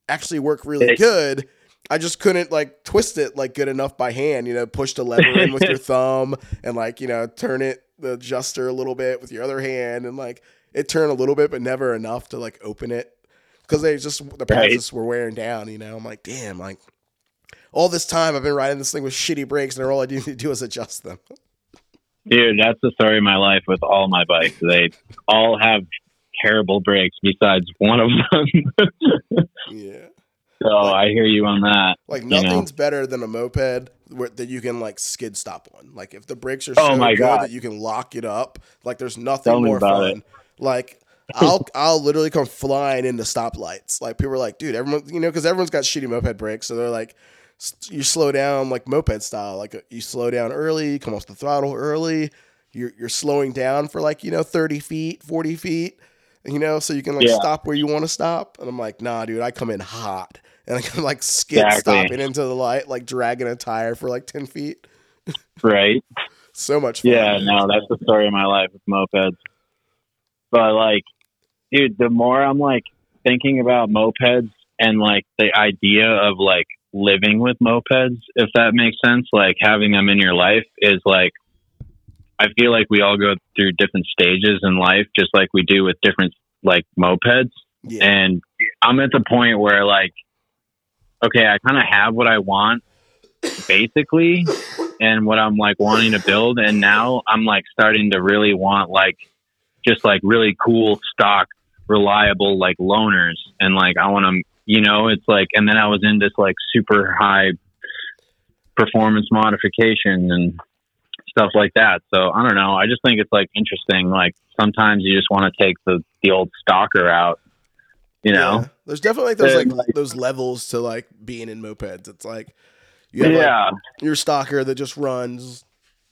actually work really good. I just couldn't like twist it like good enough by hand, you know, push the lever in with your thumb and like, you know, turn it the adjuster a little bit with your other hand and like it turned a little bit but never enough to like open it because they just the pads Right. just were wearing down, you know. I'm like, damn, like all this time I've been riding this thing with shitty brakes and all I need to do is adjust them. Dude, that's the story of my life with all my bikes. They all have terrible brakes besides one of them. Yeah. so I hear you on that. Like You know. nothing's better than a moped where, that you can like skid stop on. Like if the brakes are Oh so my good God. that you can lock it up, like there's nothing Tell more fun. Like I'll I'll literally come flying into stoplights. Like people are like, dude, everyone, you know, because everyone's got shitty moped brakes, so they're like you slow down like moped style. Like uh, you slow down early, you come off the throttle early. You're you're slowing down for like you know thirty feet, forty feet. You know, so you can like Yeah. stop where you want to stop. And I'm like, nah, dude, I come in hot, and I can like skid Exactly. stopping into the light, like dragging a tire for like ten feet. Right. So much fun. Yeah, no, that's the story of my life with mopeds. But like, dude, the more I'm like thinking about mopeds and like the idea of like living with mopeds, if that makes sense, like having them in your life is like, I feel like we all go through different stages in life, just like we do with different like mopeds. yeah, And I'm at the point where like, okay, I kind of have what I want basically and what I'm like wanting to build. And now I'm like starting to really want like just like really cool stock, reliable like loaners. And like I want to you know, it's like, and then I was in this like super high performance modification and stuff like that. So I don't know. I just think it's like interesting. Like sometimes you just want to take the, the old stalker out, you know? Yeah. There's definitely like those like, like- those levels to like being in mopeds. It's like you have Yeah. like, your stalker that just runs.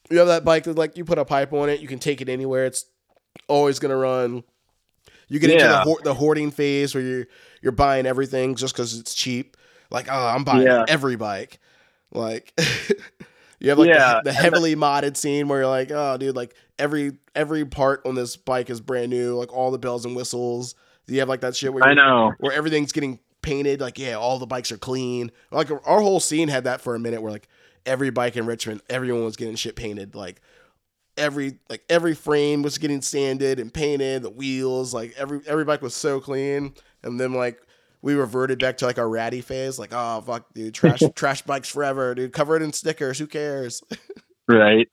You have that bike that like you put a pipe on it, you can take it anywhere. It's always gonna run. You get into the, Yeah. hoard, the hoarding phase where you're you're buying everything just because it's cheap. Like, oh, I'm buying Yeah. every bike. Like, you have like Yeah. the, the heavily modded scene where you're like, oh, dude, like every every part on this bike is brand new, like all the bells and whistles. You have like that shit where I know. where everything's getting painted. Like, yeah, all the bikes are clean. Like our whole scene had that for a minute, where like every bike in Richmond, everyone was getting shit painted. Like every like every frame was getting sanded and painted. The wheels, like every every bike was so clean. And then like we reverted back to like our ratty phase. Like, oh fuck, dude, trash trash bikes forever, dude. Cover it in stickers. Who cares? right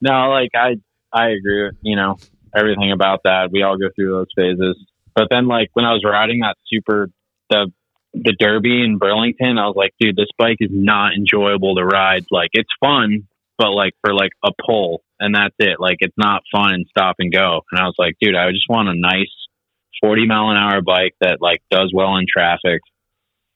no like i i agree with you know everything about that we all go through those phases but then like when i was riding that super the the Derbi in burlington i was like dude this bike is not enjoyable to ride like it's fun but like for like a pull and that's it like it's not fun and stop and go and i was like dude i just want a nice 40 mile an hour bike that like does well in traffic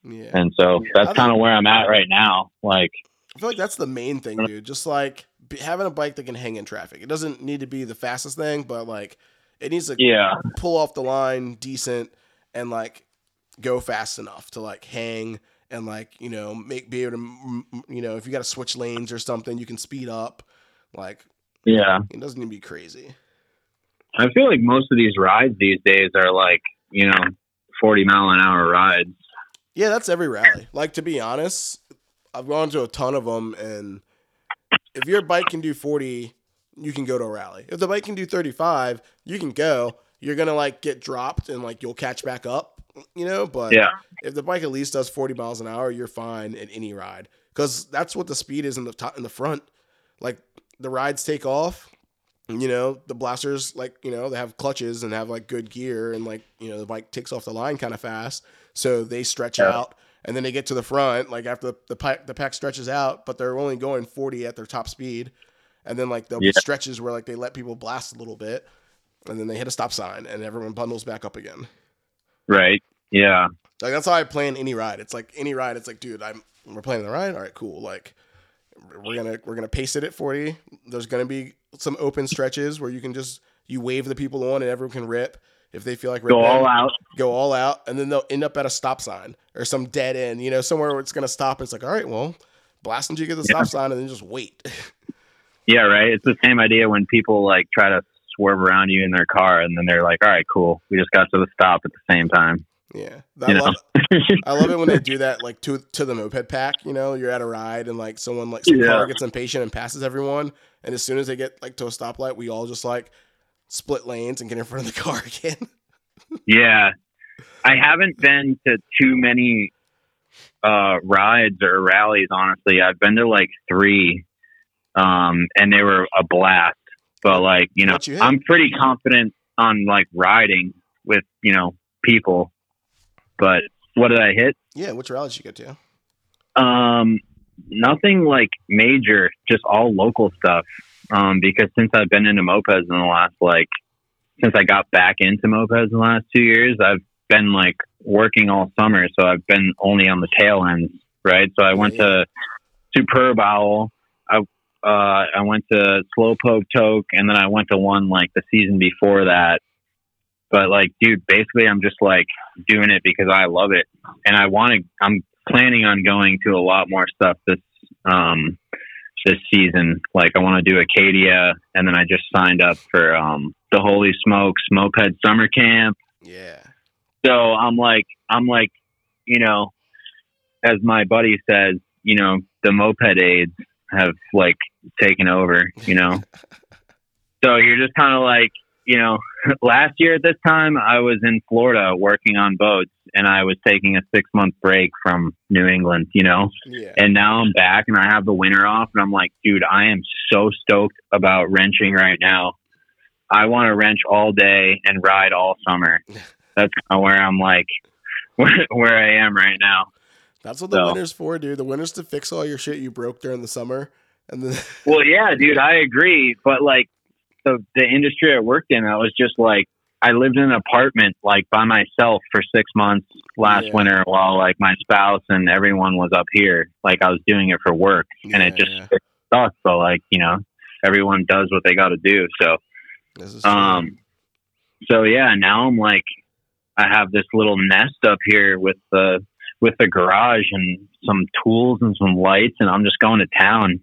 Yeah. and so I that's kind of where i'm at right now like I feel like that's the main thing, dude. Just like be, having a bike that can hang in traffic. It doesn't need to be the fastest thing, but like it needs to yeah pull off the line decent and like go fast enough to like hang and like you know make be able to you know if you got to switch lanes or something you can speed up. Like yeah. it doesn't need to be crazy. I feel like most of these rides these days are like, you know, 40 mile an hour rides. yeah that's every rally. Like to be honest i've gone to a ton of them and if your bike can do 40 you can go to a rally. If the bike can do 35 you can go. You're gonna like get dropped and like you'll catch back up you know but Yeah. if the bike at least does 40 miles an hour, you're fine in any ride because that's what the speed is in the top in the front. Like the rides take off, you know, the blasters like you know they have clutches and have like good gear and like you know the bike takes off the line kind of fast, so they stretch Yeah. out and then they get to the front like after the the pack, the pack stretches out, but they're only going 40 at their top speed, and then like there'll Yeah. be stretches where like they let people blast a little bit, and then they hit a stop sign and everyone bundles back up again. Right. Yeah. Like that's how I plan any ride. It's like any ride. It's like, dude, I'm we're planning the ride. All right, cool. Like we're gonna we're gonna pace it at forty. There's gonna be some open stretches where you can just you wave the people on and everyone can rip if they feel like Go all out. Go all out, and then they'll end up at a stop sign or some dead end. You know, somewhere where it's gonna stop. It's like, all right, well, blast until you get the stop sign, and then just wait. Yeah. Right. It's the same idea when people like try to swerve around you in their car and then they're like, all right, cool. We just got to the stop at the same time. yeah, You I know? love I love it when they do that, like to to the moped pack. You know, you're at a ride and like someone like some Yeah. car gets impatient and passes everyone, and as soon as they get like to a stoplight, we all just like split lanes and get in front of the car again. Yeah. I haven't been to too many uh, rides or rallies, honestly. I've been to like three, um, and they were a blast. But like, you know, you? I'm pretty confident on like riding with, you know, people. But what did I hit? yeah, which rally did you go to? Um, nothing like major, just all local stuff. Um, because since I've been into mopeds in the last like, since I got back into mopeds in the last two years, I've been like working all summer, so I've been only on the tail ends right? So I went to Superb Owl. I uh, I went to Slowpoke Toke, and then I went to one like the season before that. But like, dude, basically, I'm just like doing it because I love it, and I want to. I'm planning on going to a lot more stuff this um this season. Like, I want to do Acadia, and then I just signed up for um the Holy Smokes Moped Summer Camp. Yeah. So I'm like, I'm like, you know, as my buddy says, you know, the moped aids have like taken over, you know. so you're just kind of like, you know, last year at this time I was in Florida working on boats and I was taking a six month break from New England, you know. Yeah. And now I'm back and I have the winter off and I'm like, dude, I am so stoked about wrenching right now. I want to wrench all day and ride all summer. That's kind of where I'm like, where, where I am right now. That's what the So- winter's for, dude. The winter's to fix all your shit you broke during the summer. And then Well, yeah, dude, I agree. But like the the industry I worked in, I was just like, I lived in an apartment like by myself for six months last Yeah. winter while like my spouse and everyone was up here. Like I was doing it for work, and it just yeah. it sucked. But like you know, everyone does what they got to do. So this is true. Um, so yeah, now I'm like, I have this little nest up here with the with the garage and some tools and some lights, and I'm just going to town.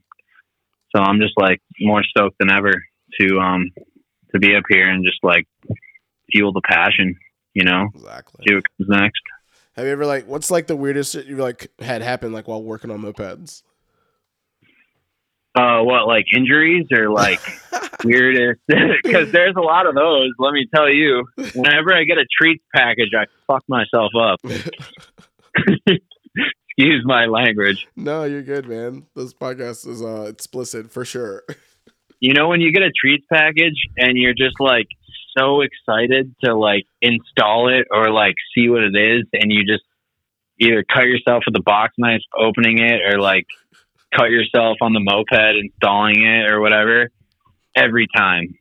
So I'm just like more stoked than ever to um to be up here and just like fuel the passion, you know, exactly. see what comes next. Have you ever like what's like the weirdest shit you like had happen like while working on mopeds? Uh, what like injuries or like weirdest? Because there's a lot of those. Let me tell you. Whenever I get a treats package, I fuck myself up. Excuse my language. no, you're good, man. This podcast is uh explicit for sure. You know when you get a treats package and you're just like so excited to like install it or like see what it is, and you just either cut yourself with the box knife opening it or like cut yourself on the moped installing it or whatever. Every time.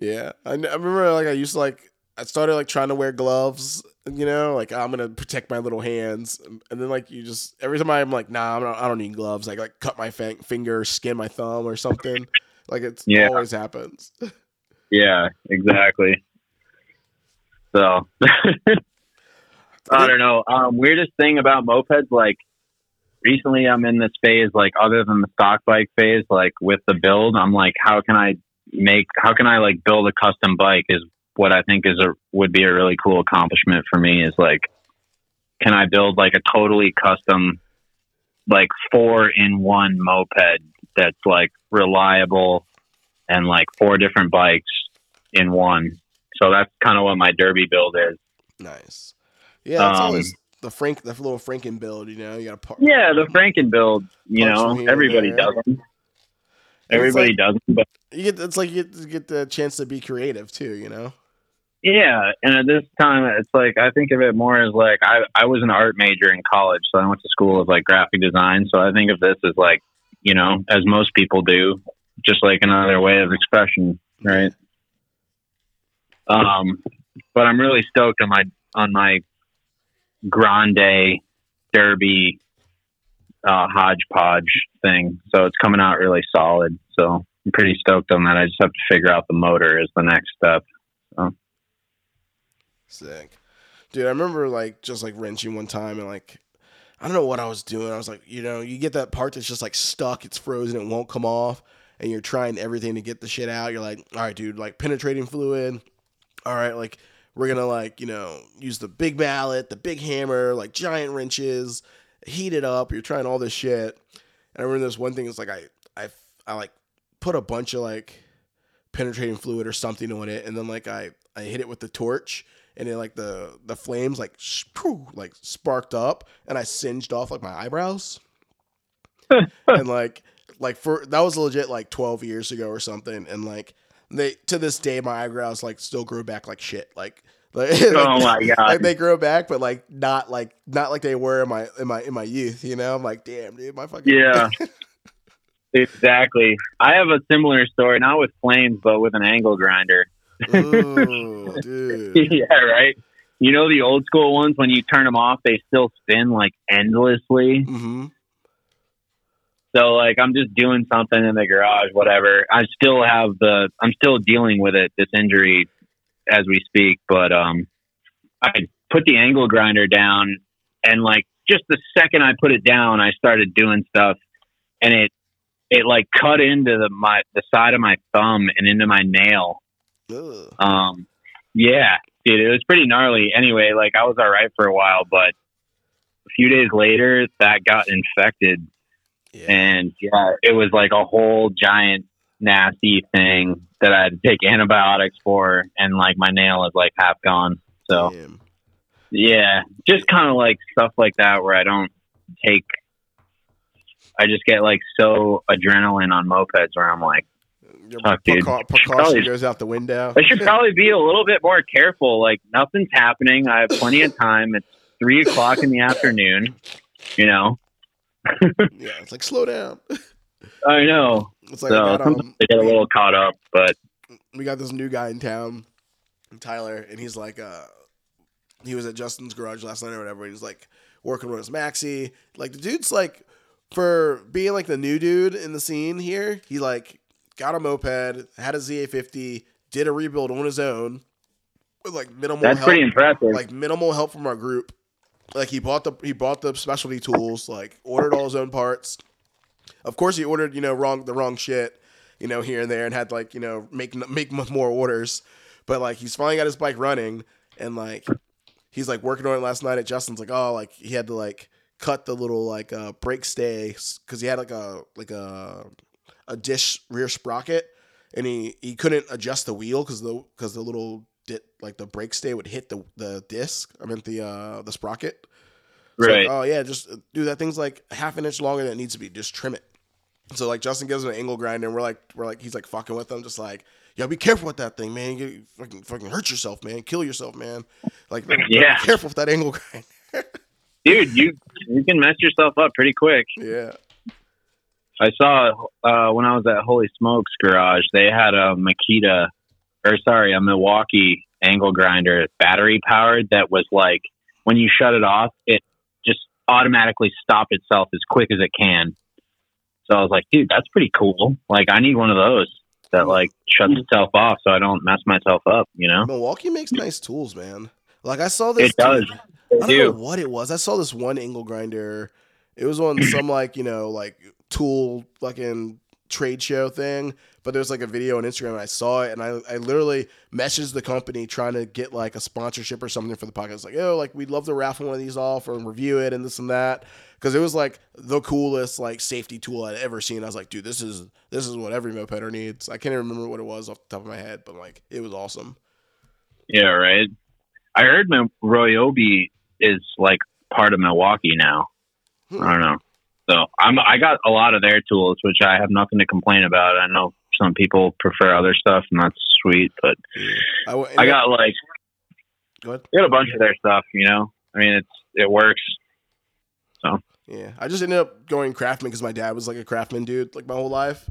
Yeah, I, I remember like I used to like I started like trying to wear gloves, you know, like I'm gonna protect my little hands, and then like you just every time I'm like, nah, I'm not, I don't need gloves. Like like cut my fa- finger, skin my thumb, or something. Like it's Yeah. always happens. Yeah, exactly. So I don't know. Um, weirdest thing about mopeds, like recently, I'm in this phase. Like other than the stock bike phase, like with the build, I'm like, how can I make? How can I like build a custom bike? Is what I think is a would be a really cool accomplishment for me. Is like, can I build like a totally custom, like four in one moped that's like reliable and like four different bikes in one. So that's kind of what my Derbi build is. nice. Yeah, it's Um, always the Frank, the little Franken build. You know, you got to par- Yeah, the Franken build, you know, from here and everybody there. does them. Everybody like- does them, but You get it's like you get, you get the chance to be creative too. You know. Yeah. And at this time, it's like I think of it more as like I I was an art major in college, so I went to school of like graphic design. So I think of this as like you know, as most people do, just like another way of expression, right? Um, but I'm really stoked on my on my grande Derbi uh, hodgepodge thing. So it's coming out really solid. So I'm pretty stoked on that. I just have to figure out the motor as the next step. Sick. Dude, I remember like just like wrenching one time and like I don't know what I was doing. I was like, you know, you get that part that's just like stuck, it's frozen, it won't come off, and you're trying everything to get the shit out. You're like, all right, dude, like penetrating fluid. All right, like we're gonna like, you know, use the big mallet, the big hammer, like giant wrenches, heat it up. You're trying all this shit. And I remember this one thing is like I I I like put a bunch of like penetrating fluid or something on it, and then like I I hit it with the torch, and then like the the flames like sh- like sparked up, and I singed off like my eyebrows, and like like for that was legit like twelve years ago or something, and like they to this day my eyebrows like still grew back like shit, like. Like, Oh my god! like they grow back, but like not like not like they were in my in my in my youth. You know, I'm like, damn, dude, my fucking Yeah. Exactly. I have a similar story, not with flames, but with an angle grinder. Ooh, yeah, right. you know the old school ones when you turn them off, they still spin like endlessly. Mm-hmm. So like I'm just doing something in the garage, whatever. I still have the I'm still dealing with it, this injury as we speak, but um I put the angle grinder down and like just the second I put it down I started doing stuff and it it like cut into the my the side of my thumb and into my nail. Ugh. Um yeah, dude, it was pretty gnarly. Anyway, like I was all right for a while, but a few days later that got infected Yeah. and yeah, it was like a whole giant nasty thing that I had to take antibiotics for, and like my nail is like half gone. So Damn. yeah, just kind of like stuff like that where I don't take. I just get like so adrenaline on mopeds where I'm like, Your precau- precaution Probably- goes out the window. I should probably be a little bit more careful. Like nothing's happening. I have plenty of time. It's three o'clock in the afternoon. You know, yeah, it's like slow down. I know. It's like so I got, um, I get a little caught up, but we got this new guy in town, Tyler, and he's like, uh, he was at Justin's garage last night or whatever. He's like working with his maxi. Like the dude's like, for being like the new dude in the scene here, he like got a moped, had a ZA50, did a rebuild on his own with like minimal that's help, pretty impressive. like minimal help from our group. Like he bought the he bought the specialty tools, like ordered all his own parts. Of course, he ordered you know wrong the wrong shit, you know here and there, and had like you know make make more orders. But like he's finally got his bike running, and like he's like working on it last night at Justin's. Like oh like he had to like cut the little like uh, brake stay because he had like a like a a dish rear sprocket, and he he couldn't adjust the wheel because the because the little di- like the brake stay would hit the the disc. I meant the uh the sprocket. So, right. oh yeah, just uh, dude, that thing's like half an inch longer than it needs to be. Just trim it. So like Justin gives him an angle grinder, and we're like we're like he's like fucking with him, just like yo, be careful with that thing, man. You fucking fucking hurt yourself, man. Kill yourself, man. Like Yeah. be careful with that angle grinder. dude you you can mess yourself up pretty quick yeah. I saw uh when i was at holy smokes garage they had a makita or sorry a milwaukee angle grinder battery powered that was like when you shut it off it just automatically stopped itself as quick as it can so i was like dude that's pretty cool like i need one of those that like shuts itself off so i don't mess myself up you know Milwaukee makes nice tools, man. Like I saw this. it does I don't do know what it was. I saw this one angle grinder. It was on some like you know like tool fucking trade show thing. But there's like a video on Instagram and I saw it and I I literally messaged the company trying to get like a sponsorship or something for the podcast. Like oh like we'd love to raffle one of these off or review it and this and that because it was like the coolest like safety tool I'd ever seen. I was like dude this is this is what every mopeder needs. I can't even remember what it was off the top of my head, but like it was awesome. Yeah, right. I heard Mil- Ryobi is like part of Milwaukee now. Hmm. I don't know. So I'm I got a lot of their tools, which I have nothing to complain about. I know some people prefer other stuff, and that's sweet. But I got like Go. I got a bunch of their stuff. You know, I mean, it's it works. So yeah, I just ended up going craftsman because my dad was like a craftsman dude like my whole life.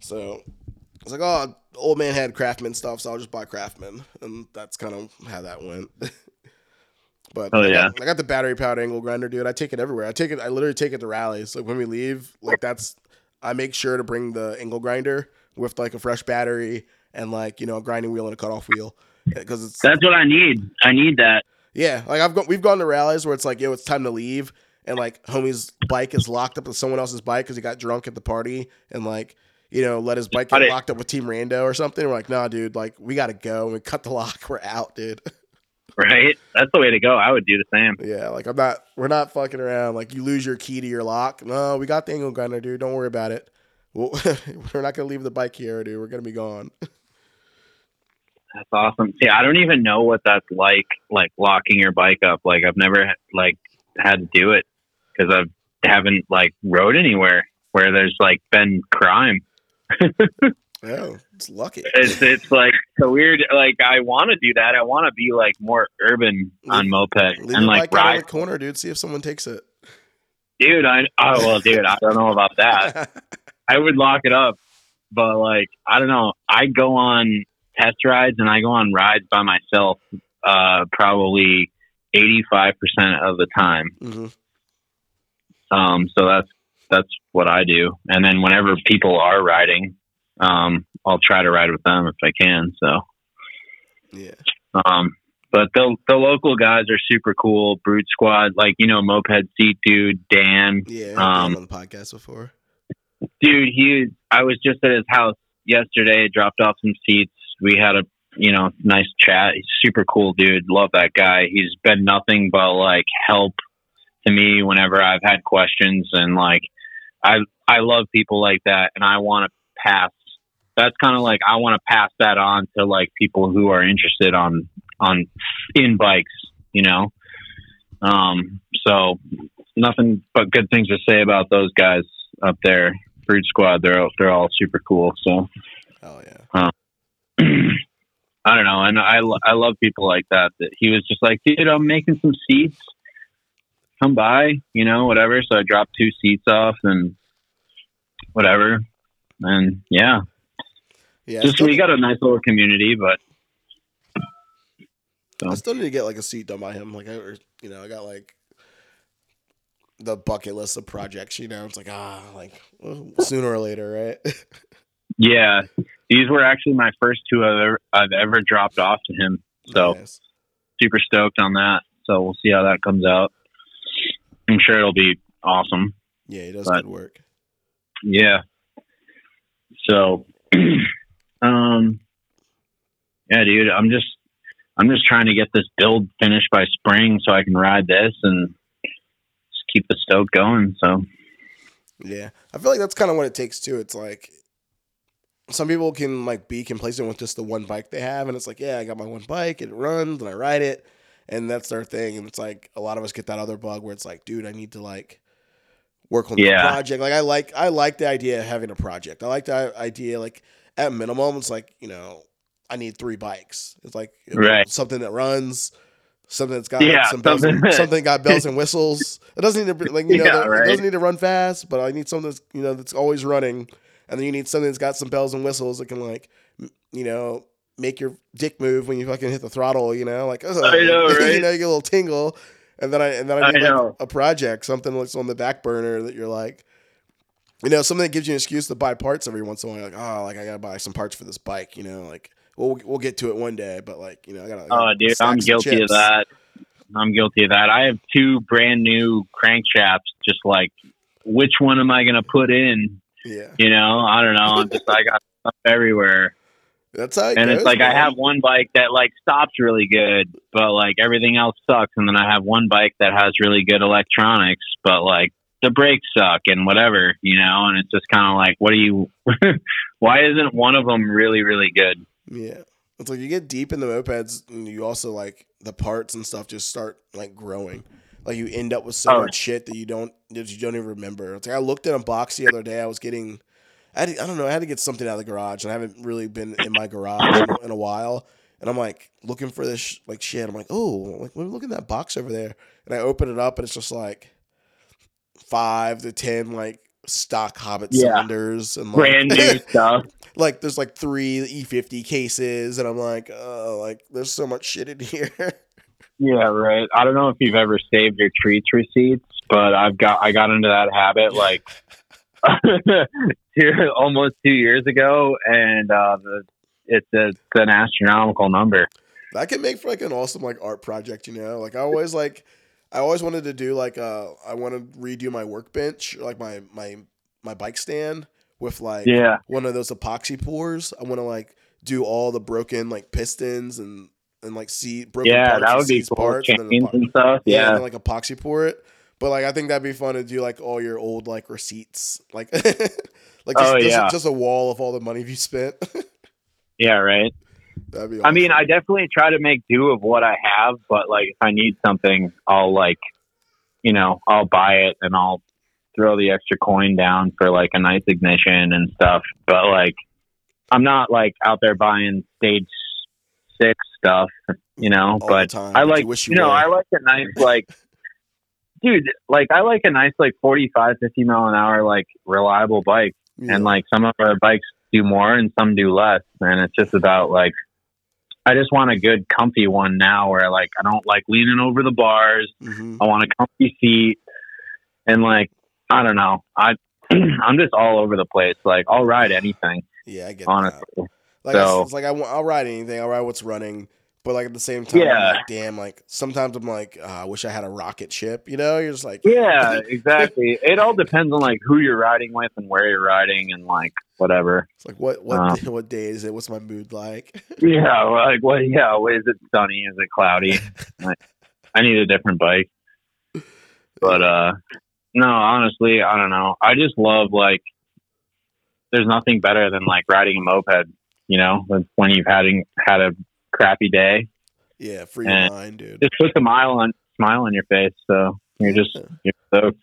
So I was like, oh, old man had craftsman stuff, so I'll just buy craftsman, and that's kind of how that went. but Oh, I, yeah. got, I got the battery powered angle grinder, dude. I take it everywhere. I take it. I literally take it to rallies. Like when we leave, like that's I make sure to bring the angle grinder with like a fresh battery and like you know a grinding wheel and a cutoff wheel because it's That's what I need. I need that. yeah, like I've got we've gone to rallies where it's like, yo, it's time to leave, and like homie's bike is locked up with someone else's bike because he got drunk at the party and like you know let his bike get locked up with Team Rando or something. We're like, nah, dude, like we gotta go. And we cut the lock. We're out, dude. Right. That's the way to go. I would do the same. yeah, like I'm not. We're not fucking around. Like you lose your key to your lock. No, we got the angle grinder, dude. Don't worry about it. Well, we're not gonna leave the bike here, dude. We're gonna be gone. That's awesome. See, I don't even know what that's like, like locking your bike up. Like I've never like had to do it because I haven't like rode anywhere where there's like been crime. Oh, it's lucky. It's it's like so weird. Like I want to do that. I want to be like more urban on moped Leave and like ride. the corner, dude. See if someone takes it. Dude, I oh well, dude, I don't know about that. I would lock it up, but like I don't know. I go on test rides and I go on rides by myself uh, probably 85% of the time. hmm Um, so that's that's what I do. And then whenever people are riding, um, I'll try to ride with them if I can. So, Yeah. um, but the the local guys are super cool. Brute Squad, like you know, Moped Seat Dude, Dan, Yeah. Um, on the podcast before. dude. He, I was just at his house yesterday. Dropped off some seats. We had a you know nice chat. He's super cool, dude. Love that guy. He's been nothing but like help to me whenever I've had questions and like I I love people like that and I want to pass that's kind of like I want to pass that on to like people who are interested on on in bikes, you know. Um so nothing but good things to say about those guys up there. Brood Squad, they're all- they're all super cool. So Oh yeah. I don't know, and I I love people like that. That he was just like, dude, I'm making some seats. Come by, you know, whatever. So I dropped two seats off and whatever, and yeah, Yeah. Just we got a nice little community. But I still need to get like a seat done by him. Like I, or, you know, I got like the bucket list of projects. You know, it's like ah, like well, sooner or later, right? yeah, these were actually my first two I've ever, I've ever dropped off to him. So Nice. super stoked on that. So we'll see how that comes out. I'm sure it'll be awesome. yeah, he does but- good work. Yeah. So, um, yeah, dude, I'm just, I'm just trying to get this build finished by spring so I can ride this and just keep the stoke going. So, Yeah, I feel like that's kind of what it takes too. It's like some people can like be complacent with just the one bike they have, and it's like, yeah, I got my one bike, it runs, and I ride it, and that's their thing. And it's like a lot of us get that other bug where it's like, dude, I need to like work on the project. Like I like I like the idea of having a project. I like the idea like at minimum, it's like you know, I need three bikes. It's like Right. something that runs. Something that's got like, Yeah, some bells, something- something got bells and whistles. It doesn't need to be like you know Yeah, it doesn't need to run fast, but I need something that's you know that's always running, and then you need something that's got some bells and whistles that can like you know make your dick move when you fucking hit the throttle. You know, like I know, you know, you get a little tingle, and then I and then I I need like, a project, something that's on the back burner that you're like. You know, something that gives you an excuse to buy parts every once in a while. Like, oh, like I gotta buy some parts for this bike. You know, like we'll we'll get to it one day, but like you know, I gotta. Oh, dude, I'm guilty of that. I'm guilty of that. I have two brand new crankshafts. Just like, which one am I going to put in? Yeah, You know, I don't know. I'm just, I got stuff everywhere. that's how. It and it's goes, like I have one bike that like stops really good, but like everything else sucks, and then I have one bike that has really good electronics, but like the brakes suck and whatever, you know. And it's just kind of like, what do you? why isn't one of them really really good? Yeah. It's like you get deep in the mopeds and you also like the parts and stuff just start like growing. Like you end up with so Oh. much shit that you don't that you don't even remember. It's like I looked at a box the other day. I was getting, I, had I don't know. I had to get something out of the garage, and I haven't really been in my garage in, a- in a while. And I'm like looking for this sh- like shit. I'm like, oh, like look in that box over there. And I open it up, and it's just like five to ten like stock Hobbit Yeah. cylinders and like, Brand new stuff. like there's like three E50 cases, and I'm like, oh, like there's so much shit in here. Yeah, right. I don't know if you've ever saved your treats receipts, but I've got I got into that habit like two, almost two years ago, and uh, the, it's, a, it's an astronomical number. that can make for like an awesome like art project, you know. Like I always like, I always wanted to do like uh, I want to redo my workbench, like my my my bike stand with like Yeah. one of those epoxy pours. I want to like do all the broken like pistons and and like see broken Yeah, parts that would be cool. parts and then Chains and stuff. yeah, and Yeah. then, like epoxy pour it. But like I think that'd be fun to do like all your old like receipts, like like just, Oh, just, yeah. just a wall of all the money you spent. Yeah, right. That'd be. I mean, I definitely try to make do of what I have, but like if I need something, I'll like, you know, I'll buy it and I'll throw the extra coin down for like a nice ignition and stuff. But like, I'm not like out there buying stage six stuff, you know. All but I like, you, you know, were. I like a nice like. Dude, like I like a nice like 45, 50 mile an hour like reliable bike Yeah. and like some of our bikes do more and some do less and it's just about like I just want a good comfy one now where like I don't like leaning over the bars. hmm I want a comfy seat and like I don't know. I I'm just all over the place. Like I'll ride anything, Yeah, I get that. honestly. Like So- it's, it's like I, will ride anything. I'll ride what's running. But like at the same time, I'm Yeah. like, damn. Like sometimes I'm like, ah, I wish I had a rocket ship. You know, you're just like, Yeah, exactly. it all depends on like who you're riding with and where you're riding and like whatever. It's like what what Uh. what day is it? What's my mood like? Yeah, like what? Yeah, is it sunny? Is it cloudy? like, I need a different bike. But uh, no, honestly, I don't know. I just love like. There's nothing better than like riding a moped. You know, when you've had had a crappy day, yeah, free your mind, dude. just puts a smile on smile on your face. So you're just you're stoked.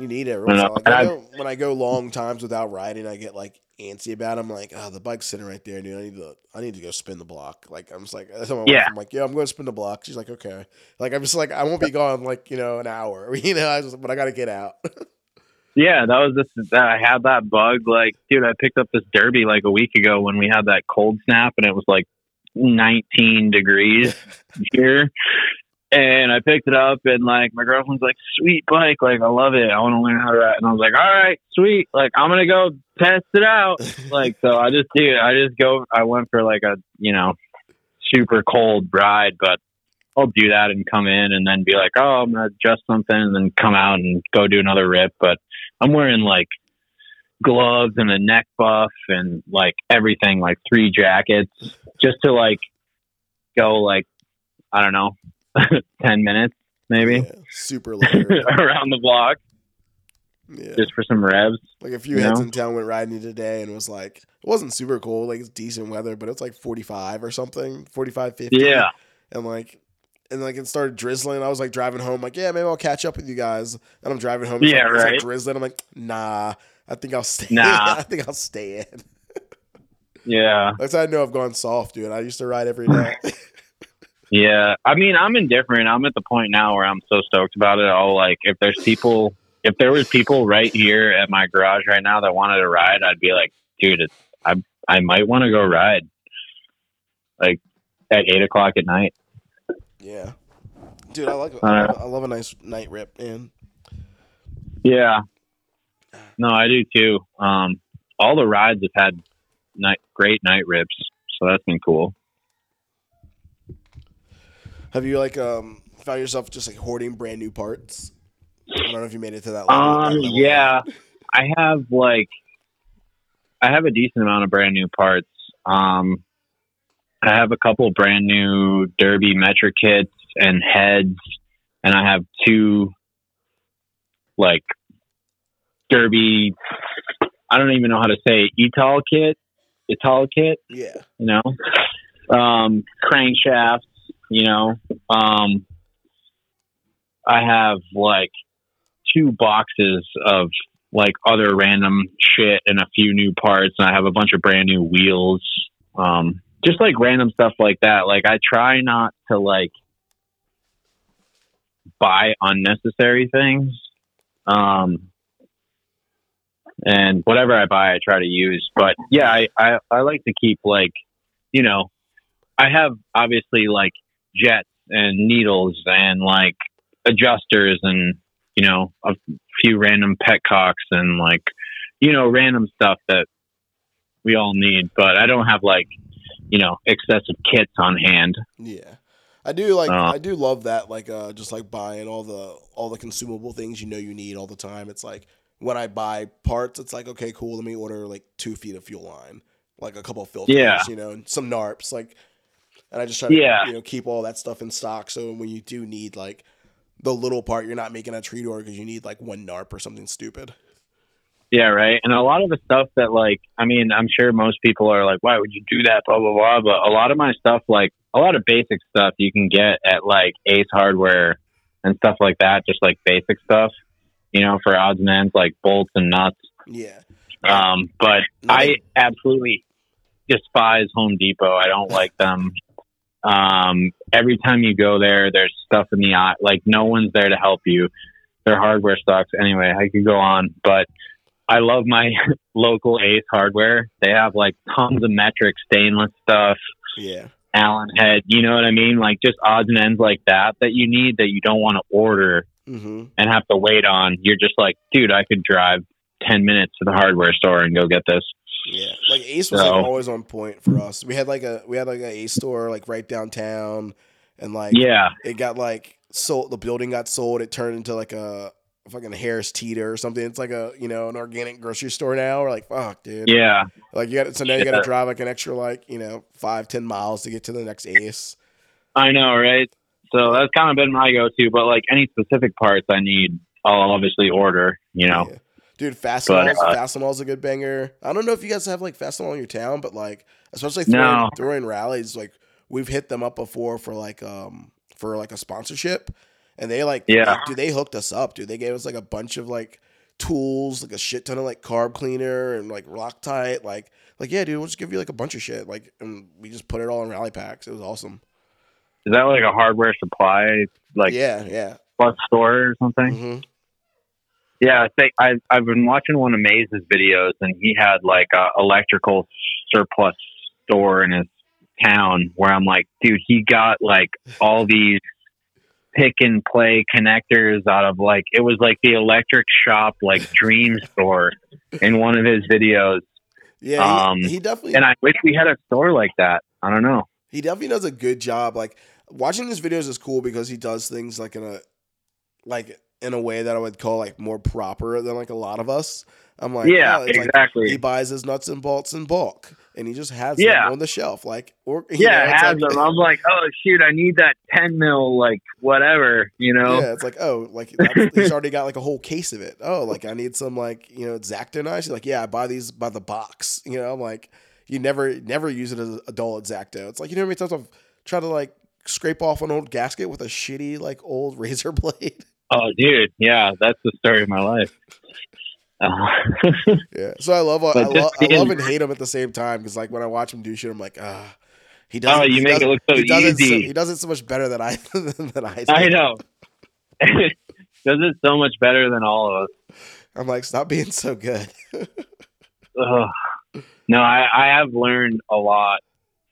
You need it. Uh, I know. I know when I go long times without riding, I get like antsy about. It. I'm like, oh, the bike's sitting right there, dude. I need to, I need to go spin the block. Like I'm just like, I tell my wife, Yeah. I'm like, yeah, I'm going to spin the block. She's like, okay. Like I'm just like, I won't be gone like you know an hour. You know, I just, but I got to get out. Yeah, that was this. That I had that bug. Like, dude, I picked up this Derbi like a week ago when we had that cold snap, and it was like 19 degrees here. And I picked it up, and like my girlfriend's like, "Sweet bike, like I love it. I want to learn how to ride." And I was like, "All right, sweet. Like I'm gonna go test it out." Like so, I just do. I just go. I went for like a you know super cold ride, but I'll do that and come in and then be like, "Oh, I'm gonna adjust something," and then come out and go do another rip. But I'm wearing like gloves and a neck buff and like everything, like three jackets, just to like go like I don't know, ten minutes maybe Yeah, super around the block Yeah. just for some revs. Like a few heads know? in town went riding today and it was like it wasn't super cool. like it's decent weather, but it's like 45 or something, 45, 50. Yeah, And like and like it started drizzling. I was like driving home, like, yeah, maybe I'll catch up with you guys. And I'm driving home. Yeah, like, it's like right. drizzling. I'm like, nah, I think I'll stay. Nah. I think I'll stay in. Yeah, That's how I know I've gone soft, dude. I used to ride every day. yeah. I mean, I'm indifferent. I'm at the point now where I'm so stoked about it. I'll like if there's people, if there was people right here at my garage right now that wanted to ride, I'd be like, dude, it's, I I might want to go ride, like at eight o'clock at night. yeah. Dude, I like Uh, I love a nice night rip, man. Yeah. No, I do too. Um, all the rides have had night, great night rips, so that's been cool. Have you like um found yourself just like hoarding brand new parts? I don't know if you made it to that level. Um, that level yeah, I have like, I have a decent amount of brand new parts. Um, I have a couple brand new Derbi metric kits and heads, and I have two like Derbi. I don't even know how to say it, Etal kit, Kit. Yeah. you know, um, crankshafts, you know. Um, I have like two boxes of like other random shit and a few new parts, and I have a bunch of brand new wheels. Um, just like random stuff like that. Like I try not to like buy unnecessary things. Um, and whatever I buy, I try to use. But yeah, I, I, I like to keep like, you know, I have obviously like jets and needles and like adjusters and, you know, a few random petcocks and like, you know, random stuff that we all need. But I don't have like, you know, excessive kits on hand. Yeah. I do like Uh. I do love that like uh just like buying all the all the consumable things you know you need all the time. It's like when I buy parts, it's like okay, cool. Let me order like two feet of fuel line, like a couple of filters, Yeah. you know, and some narps, like. And I just try to Yeah. you know keep all that stuff in stock, so when you do need like the little part, you're not making a tree door because you need like one narp or something stupid. Yeah, right. And a lot of the stuff that like I mean, I'm sure most people are like, Why would you do that? Blah blah blah. But a lot of my stuff, like a lot of basic stuff you can get at like Ace Hardware and stuff like that, just like basic stuff, you know, for odds and ends like bolts and nuts. Yeah, Um, but No, I absolutely despise Home Depot. I don't like them. Um, every time you go there, there's stuff in the eye. Like no one's there to help you. Their hardware sucks. Anyway, I could go on, but I love my local Ace Hardware. They have like tons of metric stainless stuff. Yeah. Allen head. You know what I mean? Like just odds and ends like that that you need that you don't want to order hmm and have to wait on. You're just like, dude, I could drive ten minutes to the hardware store and go get this. Yeah, like Ace was So- like always on point for us. We had like a we had like a Ace store like right downtown, and like Yeah, it got like sold. The building got sold. It turned into like a fucking Harris Teeter or something. It's like a you know an organic grocery store now. We're like, fuck, dude. yeah, Like you got so now you got to drive like an extra like you know five ten miles to get to the next Ace. I know, right? So that's kind of been my go-to. But like any specific parts I need, I'll obviously order. You know, Yeah. Dude, Fastenal's, But, uh, Fastenal's a good banger. I don't know if you guys have like Fastenal in your town, but like especially No. throwing, throwing rallies, like we've hit them up before for like um for like a sponsorship, and they like Yeah. dude they hooked us up, dude. They gave us like a bunch of like tools, like a shit ton of like carb cleaner and like Loctite, like like yeah, dude, we'll just give you like a bunch of shit, like and we just put it all in rally packs. It was awesome. Is that like a hardware supply like yeah, yeah. plus store or something? hmm Yeah, I think I I've been watching one of Maze's videos, and he had like a electrical surplus store in his town. Where I'm like, dude, he got like all these pick and play connectors out of like it was like the electric shop like dream store in one of his videos. Yeah, he, Um, he definitely And I wish we had a store like that. I don't know. He definitely does a good job. Like watching his videos is cool because he does things like in a like in a way that I would call like more proper than like a lot of us. I'm like, yeah, oh, it's like exactly. he buys his nuts and bolts in bulk and he just has Yeah. them on the shelf. Like or yeah, know, has like, them. I'm like, oh shoot, I need that ten mil, like whatever, you know. Yeah, it's like oh, like he's already got like a whole case of it. Oh, like I need some like you know X-Acto knives. He's like, yeah, I buy these by the box. You know, I'm like, you never never use it as a dull X-Acto. It's like you know how many times I've tried to like scrape off an old gasket with a shitty like old razor blade. Oh, dude, yeah, that's the story of my life. Uh, Yeah. So I love I, But lo- I love and hate him at the same time because like when I watch him do shit, I'm like, ah, he does. oh, you make it look so he does it so, easy. he does it so much better than I than I. Do. I know. Does it so much better than all of us. I'm like, stop being so good. No, I, I have learned a lot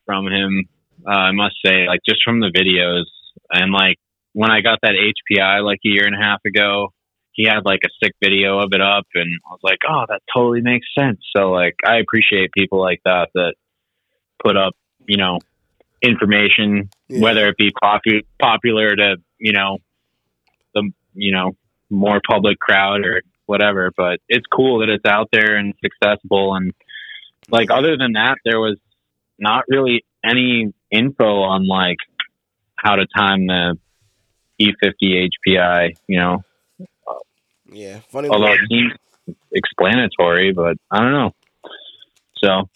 from him. Uh, I must say, like just from the videos, and like when I got that HPI like a year and a half ago, he had like a sick video of it up, and I was like, oh, that totally makes sense. So like, I appreciate people like that that put up, you know, information, Yeah. whether it be popu- popular to you know the you know more public crowd or whatever. But it's cool that it's out there and it's accessible. And like other than that, there was not really any info on like how to time the E50 HPI. You know, Yeah. Funny. although it seems explanatory, but I don't know. So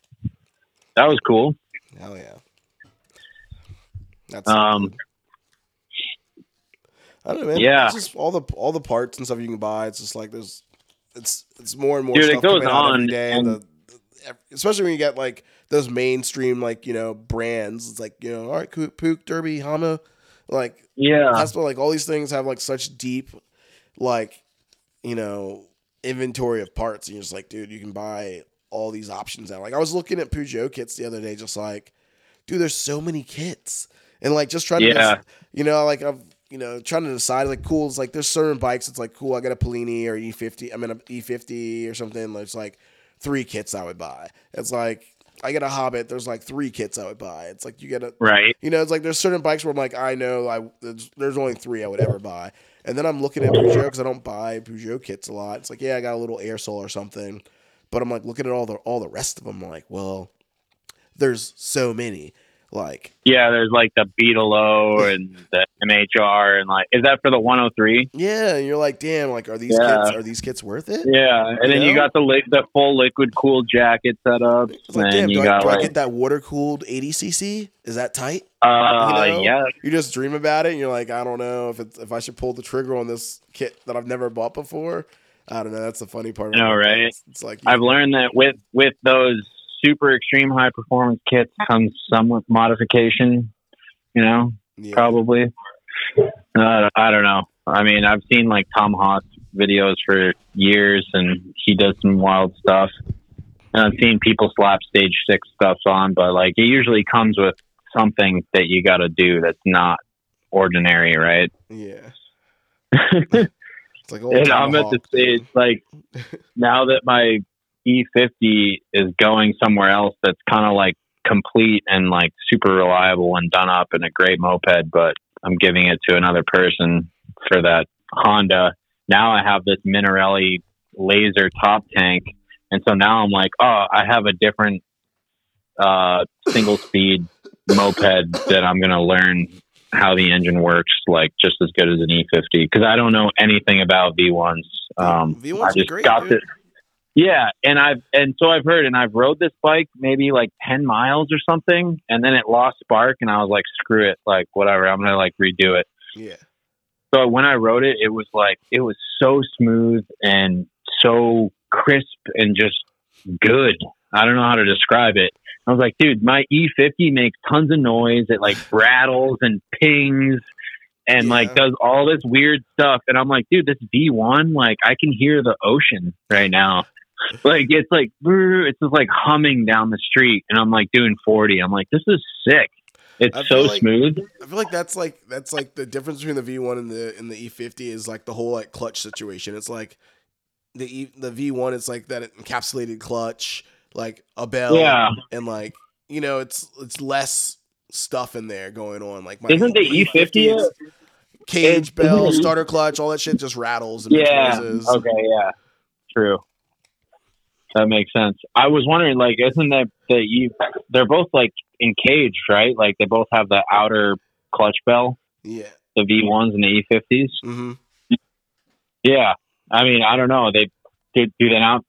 that was cool. Hell yeah. That's Um, I don't know, man. yeah. All the all the parts and stuff you can buy. It's just like there's, it's it's more and more. Dude, it stuff goes out every on, day. and- the, the- especially when you get like those mainstream like you know brands. It's like you know, all right, Puch, Derbi, Hama, like yeah, that's what like all these things have like such deep, like you know, inventory of parts. And you're just like, dude, you can buy all these options now. Like I was looking at Peugeot kits the other day, just like, dude, there's so many kits, and like just trying to, Yeah. just, you know, like I've. You know, trying to decide like cool. It's like there's certain bikes. It's like cool. I got a Polini or E50. I mean E50 or something. It's like three kits I would buy. It's like I get a Hobbit. There's like three kits I would buy. It's like you get a right. you know, it's like there's certain bikes where I'm like, I know I there's, there's only three I would ever buy, and then I'm looking at Peugeot because I don't buy Peugeot kits a lot. It's like, yeah, I got a little Airsal or something, but I'm like looking at all the all the rest of them. I'm like, well, there's so many. Like, Yeah, there's like the Beetle and the MHR, and like, is that for the 103? yeah, and you're like, damn, like, are these Yeah. kits are these kits worth it? Yeah, and then You you got the li- the full liquid cooled jacket set up, It's like, damn, you do I, do I get that water cooled 80 cc? Is that tight? uh, you know? yeah, You just dream about it, and you're like, I don't know if it's if I should pull the trigger on this kit that I've never bought before. I don't know. That's the funny part. Know, it. right? It's, it's like I've learned that with with those super extreme high performance kits comes some with modification. You know, yeah. probably. Uh, I don't know. I mean, I've seen like Tom Haas videos for years, and he does some wild stuff. And I've seen people slap stage six stuff on, but like it usually comes with something that you got to do that's not ordinary, right? Yeah. It's like old and I'm at the stage like now that my E50 is going somewhere else that's kind of like complete and like super reliable and done up and a great moped, but I'm giving it to another person for that Honda. Now I have this Minarelli laser top tank, and so now I'm like, oh, I have a different uh, single speed moped that I'm gonna learn how the engine works like just as good as an E50 because I don't know anything about V1s. Um, V1s I are just great, got dude. this. Yeah, and I've and so I've heard, and I've rode this bike maybe like ten miles or something, and then it lost spark, and I was like, screw it, like whatever, I'm gonna like redo it. Yeah. So when I rode it, it was like it was so smooth and so crisp and just good. I don't know how to describe it. I was like, dude, my E50 makes tons of noise. It like rattles and pings and like does all this weird stuff. And I'm like, dude, this V1, like I can hear the ocean right now. Like it's like it's just like humming down the street, and I'm like doing 40. I'm like, this is sick. It's so like- smooth. I feel like that's like that's like the difference between the V1 and the and the E50 is like the whole like clutch situation. It's like the e, the V1 it's like that encapsulated clutch, like a bell Yeah. and like you know, it's it's less stuff in there going on. Like my Isn't the E50 is a- cage It- bell, starter clutch, all that shit just rattles Yeah. noises. Okay. Yeah. True. That makes sense. I was wondering, like, isn't that the you? They're both like in cage, right? Like they both have the outer clutch bell, Yeah. the V1s and the E50s. hmm Yeah. I mean, I don't know. They do, do they not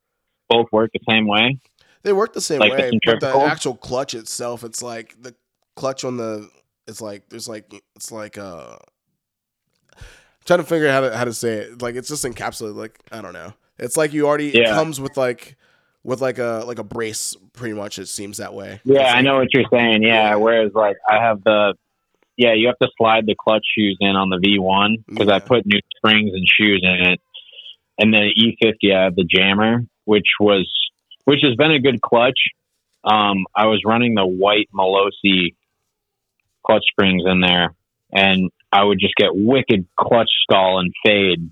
both work the same way? They work the same Like the way, but the actual clutch itself, it's like the clutch on the, it's like there's like it's like uh, I'm trying to figure out how to how to say it. Like it's just encapsulated. Like I don't know. It's like you already it comes with like with like a like a brace. Pretty much, it seems that way. Yeah, I know what you're saying. Yeah. Whereas, like, I have the, yeah, you have to slide the clutch shoes in on the V1 because I put new springs and shoes in it. And the E50, I have the jammer, which was, which has been a good clutch. Um, I was running the white Malossi clutch springs in there, and I would just get wicked clutch stall and fade.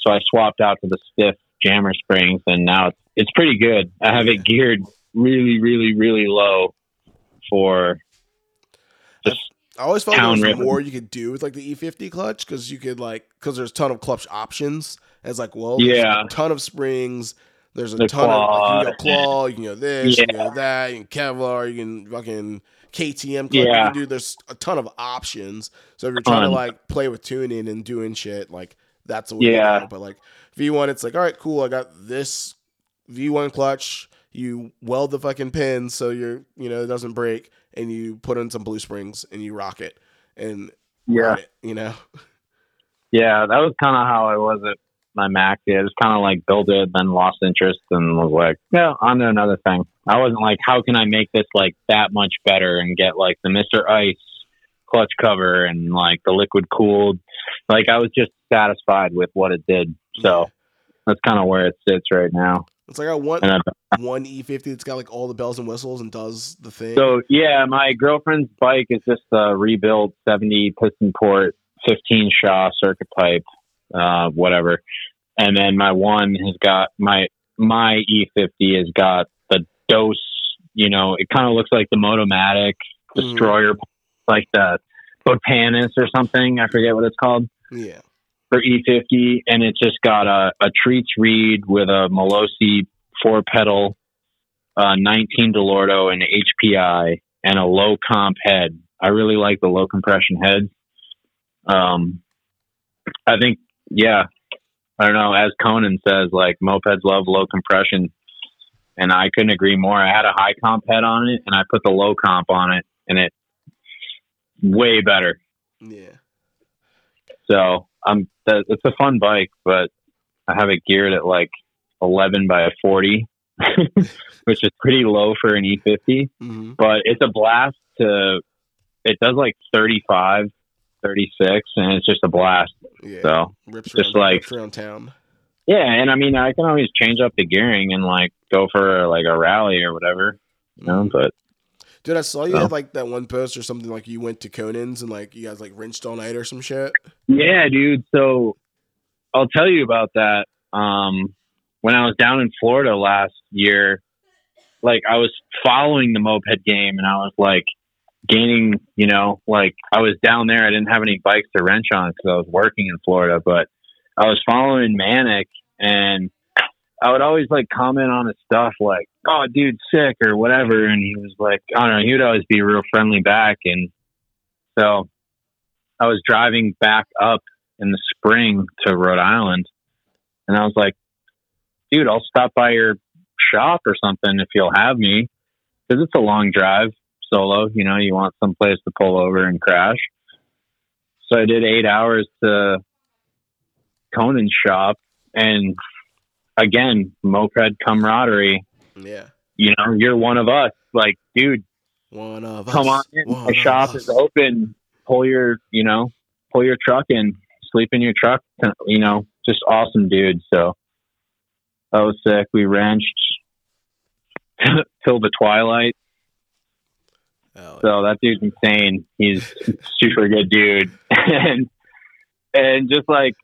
So I swapped out to the stiff jammer springs, and now it's, it's pretty good. I have it geared really, really, really low for just I always felt Town there was more you could do with like the E50 clutch because you could like because there's a ton of clutch options. It's like well, Yeah. a ton of springs. There's a The ton of like, you can go claw, claw, you can go this, you can go that, you can Kevlar, you can fucking KTM clutch. You Yeah. can do there's a ton of options. So if you're trying to like play with tuning and doing shit, like that's the way. to Yeah. go. But like V1, it's like all right, cool. I got this V1 clutch. You weld the fucking pins so you're you know it doesn't break, and you put in some blue springs and you rock it and yeah, it, you know. yeah. That was kind of how I was at my Mac. I just kind of like built it, then lost interest, and was like, yeah, on to another thing. I wasn't like, how can I make this like that much better and get like the Mister Ice clutch cover and like the liquid cooled. Like I was just satisfied with what it did. So that's kind of where it sits right now. It's like I want I, one E50 that's got like all the bells and whistles and does the thing. So yeah, my girlfriend's bike is just a rebuilt seventy piston port, fifteen Shaw circuit pipe, uh, whatever. And then my one has got my my E fifty has got the dose. You know, it kind of looks like the Motomatic Mhm. Destroyer, like the Botanis or something. I forget what it's called yeah. For E50, and it's just got a, a Treats reed with a Malossi four pedal, uh, 19 Dellorto and HPI, and a low comp head. I really like the low compression head. Um, I think, yeah, I don't know. As Conan says, like mopeds love low compression, and I couldn't agree more. I had a high comp head on it, and I put the low comp on it, and it way better. Yeah. So I'm that, it's a fun bike, but I have it geared at like 11 by a 40, which is pretty low for an E50. hmm But it's a blast to. It does like 35, 36, and it's just a blast. Yeah. So rips just around, like- around town. yeah, and I mean I can always change up the gearing and like go for like a rally or whatever. You know, but Dude, I saw you had like that one post or something like you went to Conan's and like you guys like rinsed all night or some shit. Yeah, dude. So I'll tell you about that. Um, when I was down in Florida last year, like I was following the moped game and I was like gaining, you know, like I was down there. I didn't have any bikes to wrench on because I was working in Florida, but I was following Manic and I would always like comment on his stuff like, oh, dude, sick or whatever. And he was like, I don't know, he would always be real friendly back. And so I was driving back up in the spring to Rhode Island, and I was like, "Dude, I'll stop by your shop or something if you'll have me, because it's a long drive solo. You know, you want some place to pull over and crash." So I did eight hours to Conan's shop, and again, moped camaraderie. Yeah. You know, you're one of us. Like, dude, One of us. come on in. One My shop us. is open. Pull your, you know, pull your truck in, sleep in your truck. You know, just awesome, dude. So that was sick. We wrenched till the twilight. Oh, So that dude's insane. He's super good dude, and and just like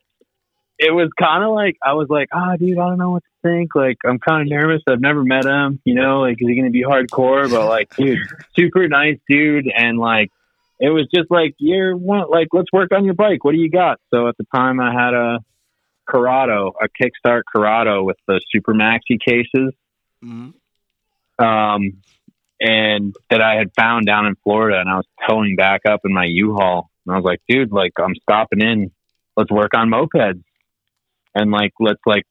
it was kind of like I was like, ah, dude, I don't know what to think. Like I'm kind of nervous. I've never met him. You know, like is he gonna be hardcore? But like, dude, super nice dude, and like it was just like you're one. Like let's work on your bike. What do you got? So at the time, I had a Corrado, a Kickstart Corrado with the super maxi cases mm-hmm. um, and that I had found down in Florida, and I was towing back up in my U-Haul, and I was like, dude, like I'm stopping in, let's work on mopeds, and like let's like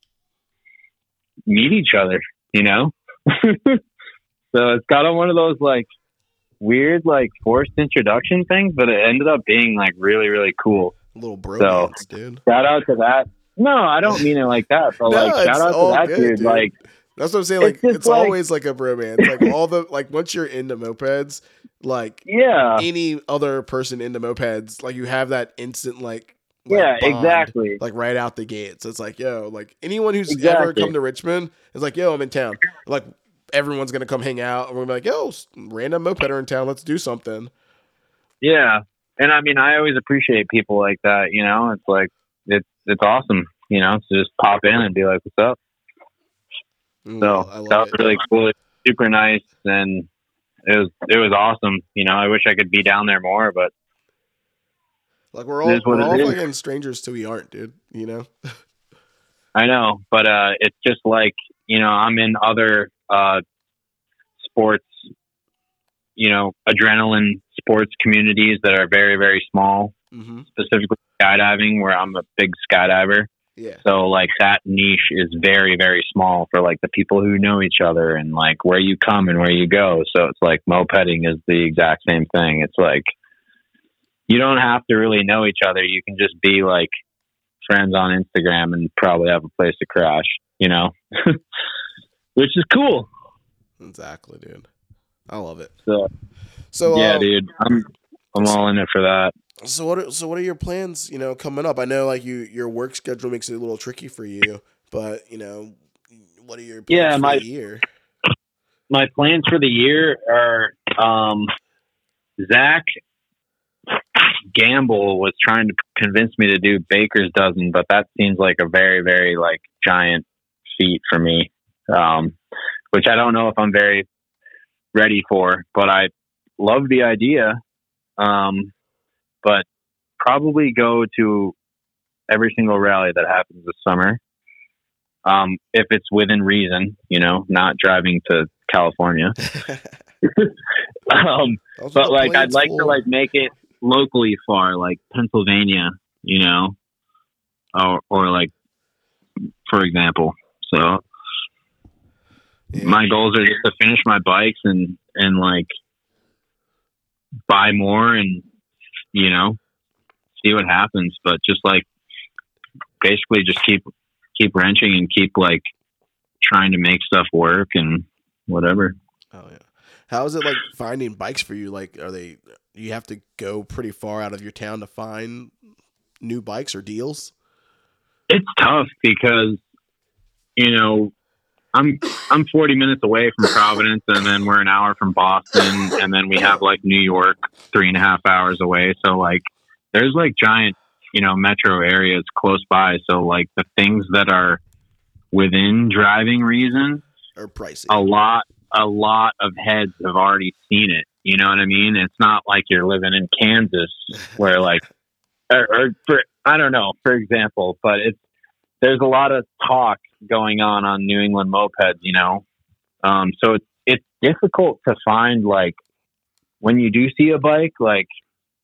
meet each other, you know. so it's got on one of those like weird like forced introduction things, but it ended up being like really really cool. A little bromance, dude. Shout out to that. No, I don't mean it like that, but No, like shout out to that good, dude. dude. Like That's what I'm saying. Like just it's, like- always like a bromance. Like all the like once you're into mopeds, like yeah, any other person into mopeds, like you have that instant like, like yeah, bond, exactly. Like right out the gates. It's like, yo, like anyone who's ever come to Richmond is like, yo, I'm in town. Like everyone's gonna come hang out, and we're gonna be like, yo, random mopeder in town. Let's do something. Yeah, and I mean, I always appreciate people like that. You know, it's like it's it's awesome. You know, to just pop in and be like, "What's up?" Mm, So that was it. really cool. Super nice, and it was it was awesome. You know, I wish I could be down there more, but Like we're all we're all is. fucking strangers till we aren't, dude. You know? I know. But uh, it's just like you know, I'm in other uh, sports, you know, adrenaline sports communities that are very very small. hmm Specifically skydiving, where I'm a big skydiver. Yeah. So like that niche is very, very small for like the people who know each other and like where you come and where you go. So it's like mopeding is the exact same thing. It's like you don't have to really know each other. You can just be like friends on Instagram and probably have a place to crash, you know? Which is cool. Exactly, dude. I love it. So So yeah, um, dude. I'm I'm all in it for that. So what? Are, so what are your plans? You know, coming up. I know like you your work schedule makes it a little tricky for you, but you know, what are your plans Yeah, for my- the year? my plans for the year are um, Zach Gamble was trying to convince me to do Baker's dozen, but that seems like a very, very like giant feat for me, um, which I don't know if I'm very ready for. But I love the idea, um, but probably go to every single rally that happens this summer. Um, if it's within reason, you know, not driving to California. um, but like, I'd like to like make it locally far, like Pennsylvania, you know, or or like, for example. So Yeah. my goals are just to finish my bikes and and like buy more and you know see what happens. But just like basically just keep keep wrenching and keep like trying to make stuff work and whatever. Oh yeah. How is it like finding bikes for you? Like, are they? You have to go pretty far out of your town to find new bikes or deals. it's tough because you know I'm I'm 40 minutes away from Providence, and then we're an hour from Boston, and then we have like New York three and a half hours away. So like, there's like giant, you know, metro areas close by. So like the things that are within driving reason, Or pricey. a lot, a lot of heads have already seen it. You know what I mean? It's not like you're living in Kansas where like, or, or for I don't know, for example, but it's there's a lot of talk going on on New England mopeds. You know, um, so it's it's difficult to find like when you do see a bike, like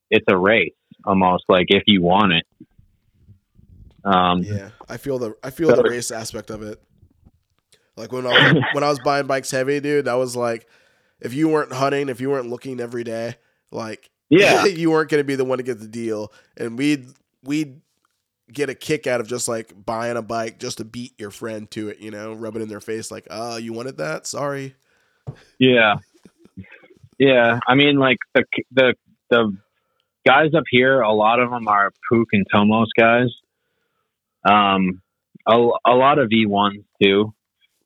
it's a race almost. Like if you want it. Um, Yeah, I feel the I feel the race aspect of it. Like when I was, when I was buying bikes heavy, dude, that was like if you weren't hunting, if you weren't looking every day, like Yeah. you weren't going to be the one to get the deal, and we'd we'd get a kick out of just like buying a bike just to beat your friend to it, you know, rub it in their face like, "Oh, you wanted that? Sorry." Yeah, yeah. I mean, like the the the guys up here, a lot of them are Puch and Tomos guys. Um, a, a lot of V ones too,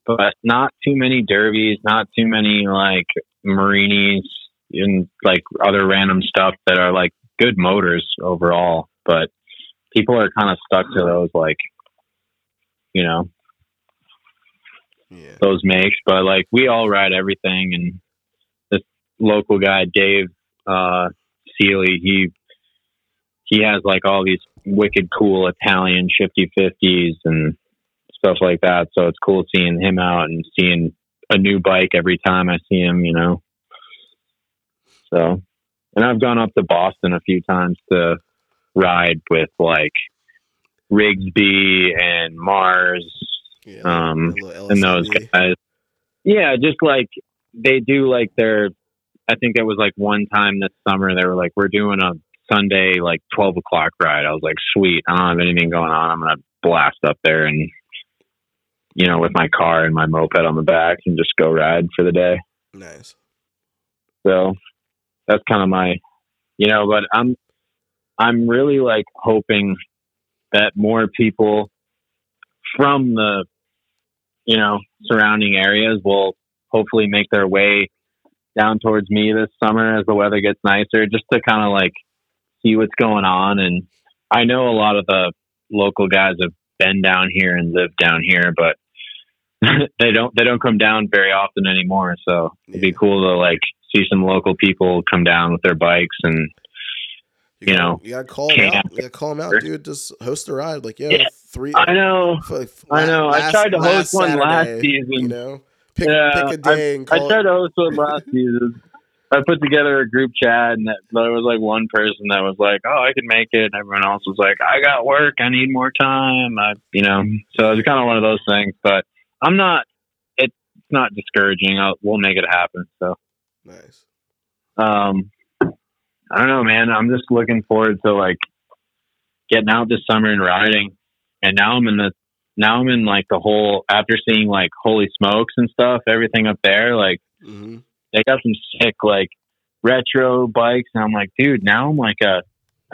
but not too many Derbis, not too many like Marinis and like other random stuff that are like good motors overall. But people are kind of stuck to those like, you know, Yeah. those makes, but like we all ride everything. And this local guy, Dave uh, Seeley, he he has like all these wicked cool Italian shifty fifties and stuff like that. So it's cool seeing him out and seeing a new bike every time I see him. You know. So, and I've gone up to Boston a few times to ride with like Rigsby and Mars Yeah. um, and those guys. Yeah, just like they do like their I think it was like one time this summer they were like, We're doing a Sunday like twelve o'clock ride. I was like, Sweet, I don't have anything going on. I'm gonna blast up there and you know, with my car and my moped on the back and just go ride for the day. Nice. So that's kind of my, you know, but I'm, I'm really like hoping that more people from the, you know, surrounding areas will hopefully make their way down towards me this summer as the weather gets nicer, just to kind of like see what's going on. And I know a lot of the local guys have been down here and lived down here, but they don't they don't come down very often anymore. So it'd be cool to like see some local people come down with their bikes and you gotta- know, you gotta call them out. You gotta call them out, dude. Just host a ride. Like, yeah, Yeah. three. I know I know. I tried to host last one last season. You know, pick, Yeah, pick a day and I tried it. to host one last season. I put together a group chat, and that, there was like one person that was like, "Oh, I can make it," and everyone else was like, "I got work. I need more time." I, you know, so it's kind of one of those things. But I'm not. It's not discouraging. I'll, we'll make it happen. So, Nice. um, I don't know, man. I'm just looking forward to like getting out this summer and riding. And now I'm in the now I'm in like the whole after seeing like Holy Smokes and stuff, everything up there, like hmm they got some sick like retro bikes and I'm like, dude, now I'm like a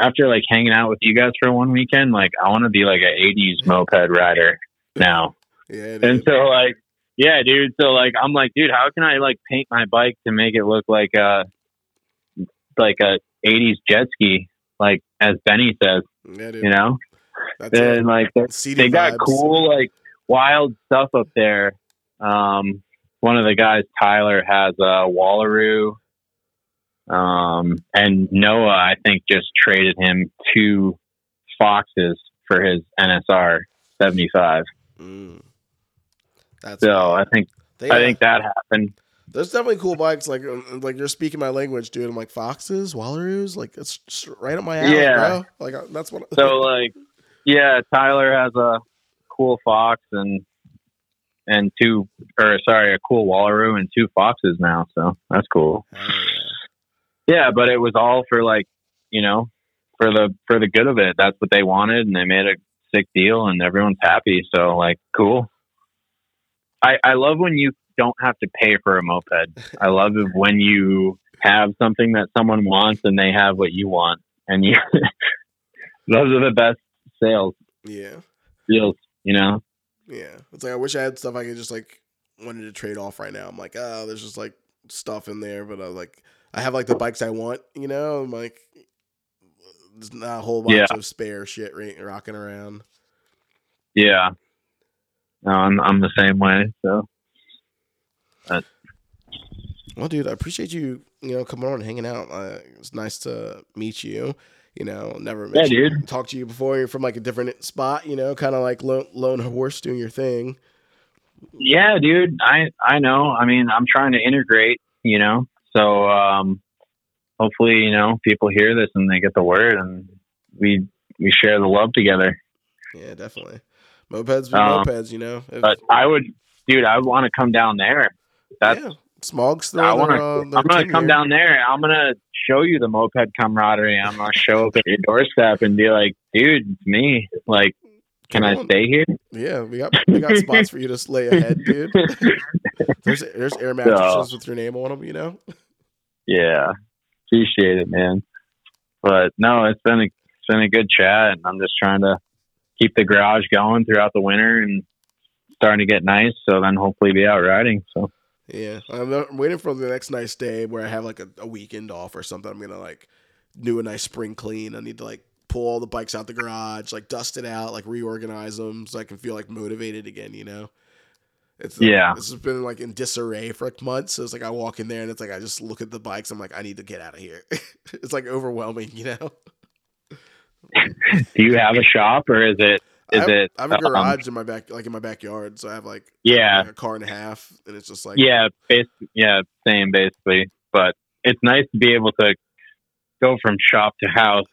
after like hanging out with you guys for one weekend, like I want to be like a 80s moped rider now. Yeah. And so like yeah, dude, so like I'm like, dude, how can I like paint my bike to make it look like a like a 80s jet ski like as Benny says, yeah, you know? That's. And like they- they got cool like wild stuff up there. Um, one of the guys, Tyler, has a Wallaroo. Um, and Noah, I think, just traded him two Foxes for his NSR 75. Mm. That's So I think they, I think that happened. there's definitely cool bikes. Like uh, like you're speaking my language, dude. I'm like foxes, wallaroos. Like it's right up my alley, Yeah. bro. Like uh, that's what. So like, yeah, Tyler has a cool Fox and and two, or sorry, a cool Wallaroo and two Foxes now. So that's cool. Hell yeah. Yeah, but it was all for like, you know, for the for the good of it. That's what they wanted, and they made a sick deal, and everyone's happy. So like, cool. I I love when you don't have to pay for a moped. I love it when you have something that someone wants and they have what you want, and you. those are the best sales Yeah. deals, you know. Yeah. It's like I wish I had stuff I could just like wanted to trade off right now. I'm like, oh, there's just like stuff in there, but I like I have like the bikes I want, you know. I'm like, there's not a whole bunch Yeah. of spare shit rocking around. Yeah. No, I'm I'm the same way. So Well, dude, I appreciate you, you know, coming on and hanging out. Uh, it's nice to meet you. You know, never met Yeah, you, dude. talked to you before. You're from like a different spot, you know, kind of like lone, lone horse doing your thing. yeah, dude. I I know. I mean, I'm trying to integrate. You know, so um, hopefully, you know, people hear this and they get the word, and we we share the love together. Yeah, definitely. Mopeds be Um, mopeds, you know. If- But I would, dude. I want to come down there. That's yeah, Smog's I want their, to. uh, their I'm gonna come here. down there. I'm gonna show you the moped camaraderie. I'm gonna show up at your doorstep and be like, dude, it's me. Like, can I stay here? Yeah, we got we got spots for you to lay ahead, dude. There's there's air mattresses with your name on them, you know. Yeah, appreciate it, man. But no, it's been a it's been a good chat, and I'm just trying to keep the garage going throughout the winter and starting to get nice. So then hopefully be out riding. So Yeah, I'm, I'm waiting for the next nice day where I have like a, a weekend off or something. I'm gonna like do a nice spring clean. I need to like pull all the bikes out the garage, like dust it out, like reorganize them so I can feel like motivated again. You know. It's like, Yeah. This has been like in disarray for like months. So it's like I walk in there and it's like I just look at the bikes. I'm like, I need to get out of here. it's like overwhelming, you know. do you have a shop or is it I is have, it I have a um, garage in my back, like in my backyard. So I have like yeah like a car and a half, and it's just like yeah bas- yeah same basically. But it's nice to be able to go from shop to house,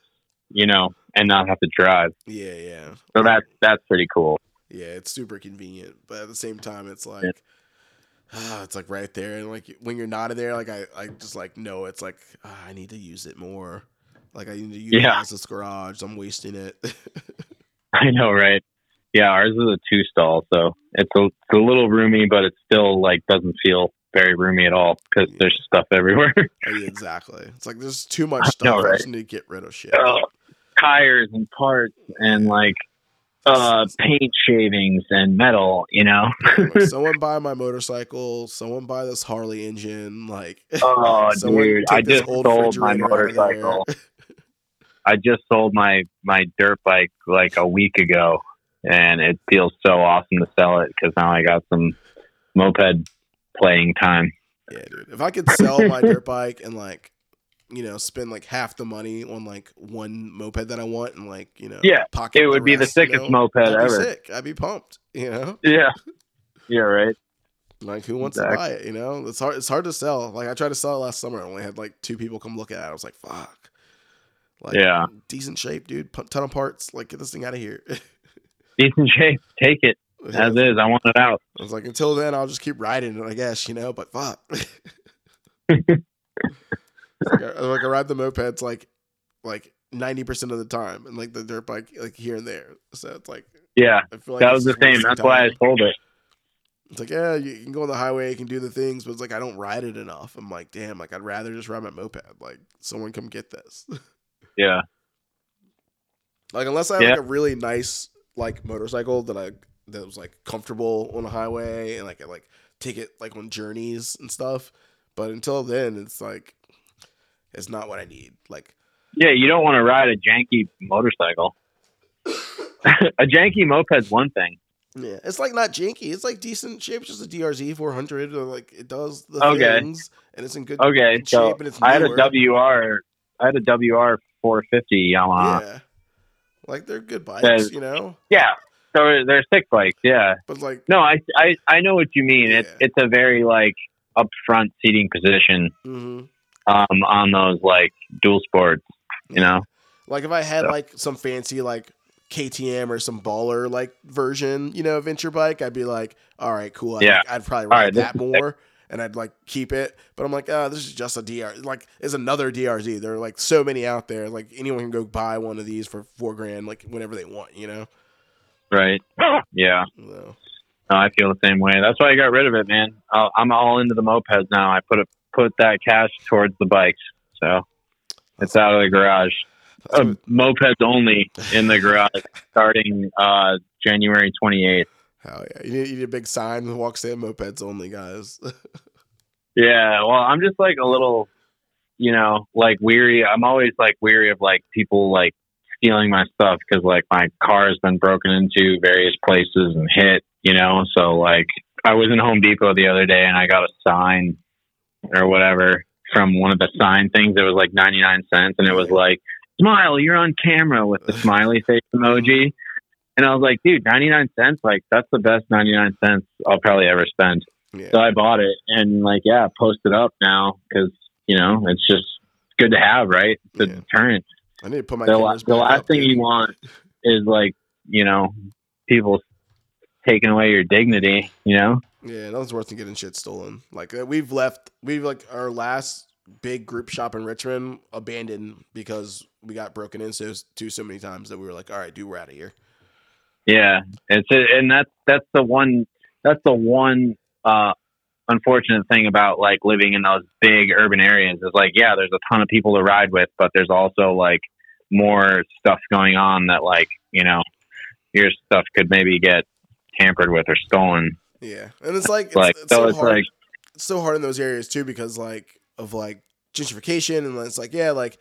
you know, and not have to drive. yeah, yeah. So that's that's pretty cool. Yeah, it's super convenient, but at the same time, it's like, Yeah. ah, it's like right there, and like when you're not in there, like I, I just like know it's like ah, I need to use it more. Like I need to utilize Yeah. this garage. I'm wasting it. I know, right? Yeah, ours is a two stall, so it's a, it's a little roomy, but it still like doesn't feel very roomy at all because there's stuff everywhere. Oh, yeah, exactly. It's like there's too much stuff. know, I just need to get rid of shit. Ugh, tires and parts and like uh paint shavings and metal, you know. Like, someone buy my motorcycle. Someone buy this Harley engine. Like, Oh, dude, I just old sold my refrigerator out of there. motorcycle. I just sold my my dirt bike like a week ago, and it feels so awesome to sell it because now I got some moped playing time. Yeah, dude. If I could sell my dirt bike and like, you know, spend like half the money on like one moped that I want and like, you know, Yeah, pocket It would be the rest, you sickest know, moped I'd be ever. sick. I'd be pumped. You know, Yeah, yeah, right. like who wants Exactly. to buy it? You know, it's hard. It's hard to sell. Like I tried to sell it last summer. I only had like two people come look at it. I was like, fuck. Like, Yeah. decent shape, dude. P- ton of parts. Like, get this thing out of here. Decent shape. Take it as is. I want it out. I was like, until then, I'll just keep riding it, I guess, you know. But fuck. like, I, like I ride the mopeds like like ninety percent of the time, and like the dirt bike like here and there. So it's like Yeah, I feel like that was the same. That's why I sold it. It's like yeah, you can go on the highway, you can do the things, but it's like I don't ride it enough. I'm like, damn, like I'd rather just ride my moped. Like someone come get this. Yeah, like unless I have Yeah. like a really nice like motorcycle that I that was like comfortable on the highway and like I like take it like on journeys and stuff. But until then, it's like it's not what I need. Like yeah. You don't want to ride a janky motorcycle. a janky moped's one thing. yeah, it's like not janky. It's like decent shape. It's just a DRZ 400. Or like it does the Okay. things and it's in good Okay, good so shape and it's I had a. WR. I had a WR 450 Yamaha. Yeah, like they're good bikes, you know. Yeah. So they're sick bikes. Yeah. But like No, I I, I know what you mean. It's Yeah. it's a very like upfront seating position mhm. um on those like dual sports. You know. Like if I had So- like some fancy like KTM or some baller like version, you know, venture bike, I'd be like, all right, cool. I'd, Yeah. I'd probably ride right, that more and I'd like keep it. But I'm like, oh, this is just a DR. Like, it's another DRZ. There are like so many out there. Like anyone can go buy one of these for four grand, like whenever they want, you know. Right. Yeah. So, No, I feel the same way. That's why I got rid of it, man. i I'm all into the mopeds now. I put it put that cash towards the bikes, so it's out of the garage. Uh, mopeds only in the garage starting uh, January 28th. Hell yeah! You need, you need a big sign that walks in mopeds only, guys. Yeah, well, I'm just like a little, you know, like weary. I'm always like weary of like people like stealing my stuff because like my car has been broken into various places and hit, you know. So like I was in Home Depot the other day and I got a sign or whatever from one of the sign things. It was like 99 cents and it was like, smile, you're on camera with the smiley face emoji. Mm-hmm. And I was like, dude, 99 cents? Like, that's the best 99 cents I'll probably ever spend. yeah, So I bought it and like, yeah, post it up now because, you know, it's just good to have, right? The Yeah. deterrent. I need to put my. The, la- the last up, thing dude. you want is like, you know, people taking away your dignity, you know? Yeah, nothing's worse than getting shit stolen. Like uh, we've left, we've like our last big group shop in Richmond abandoned because we got broken into to so many times that we were like, all right, dude, we're out of here. Yeah, it's and that's that's the one that's the one uh, unfortunate thing about like living in those big urban areas is like yeah, there's a ton of people to ride with, but there's also like more stuff going on that like you know your stuff could maybe get tampered with or stolen. Yeah, and it's like it's, like it's so, so it's hard. like it's so hard in those areas too because like of like gentrification and it's like yeah, like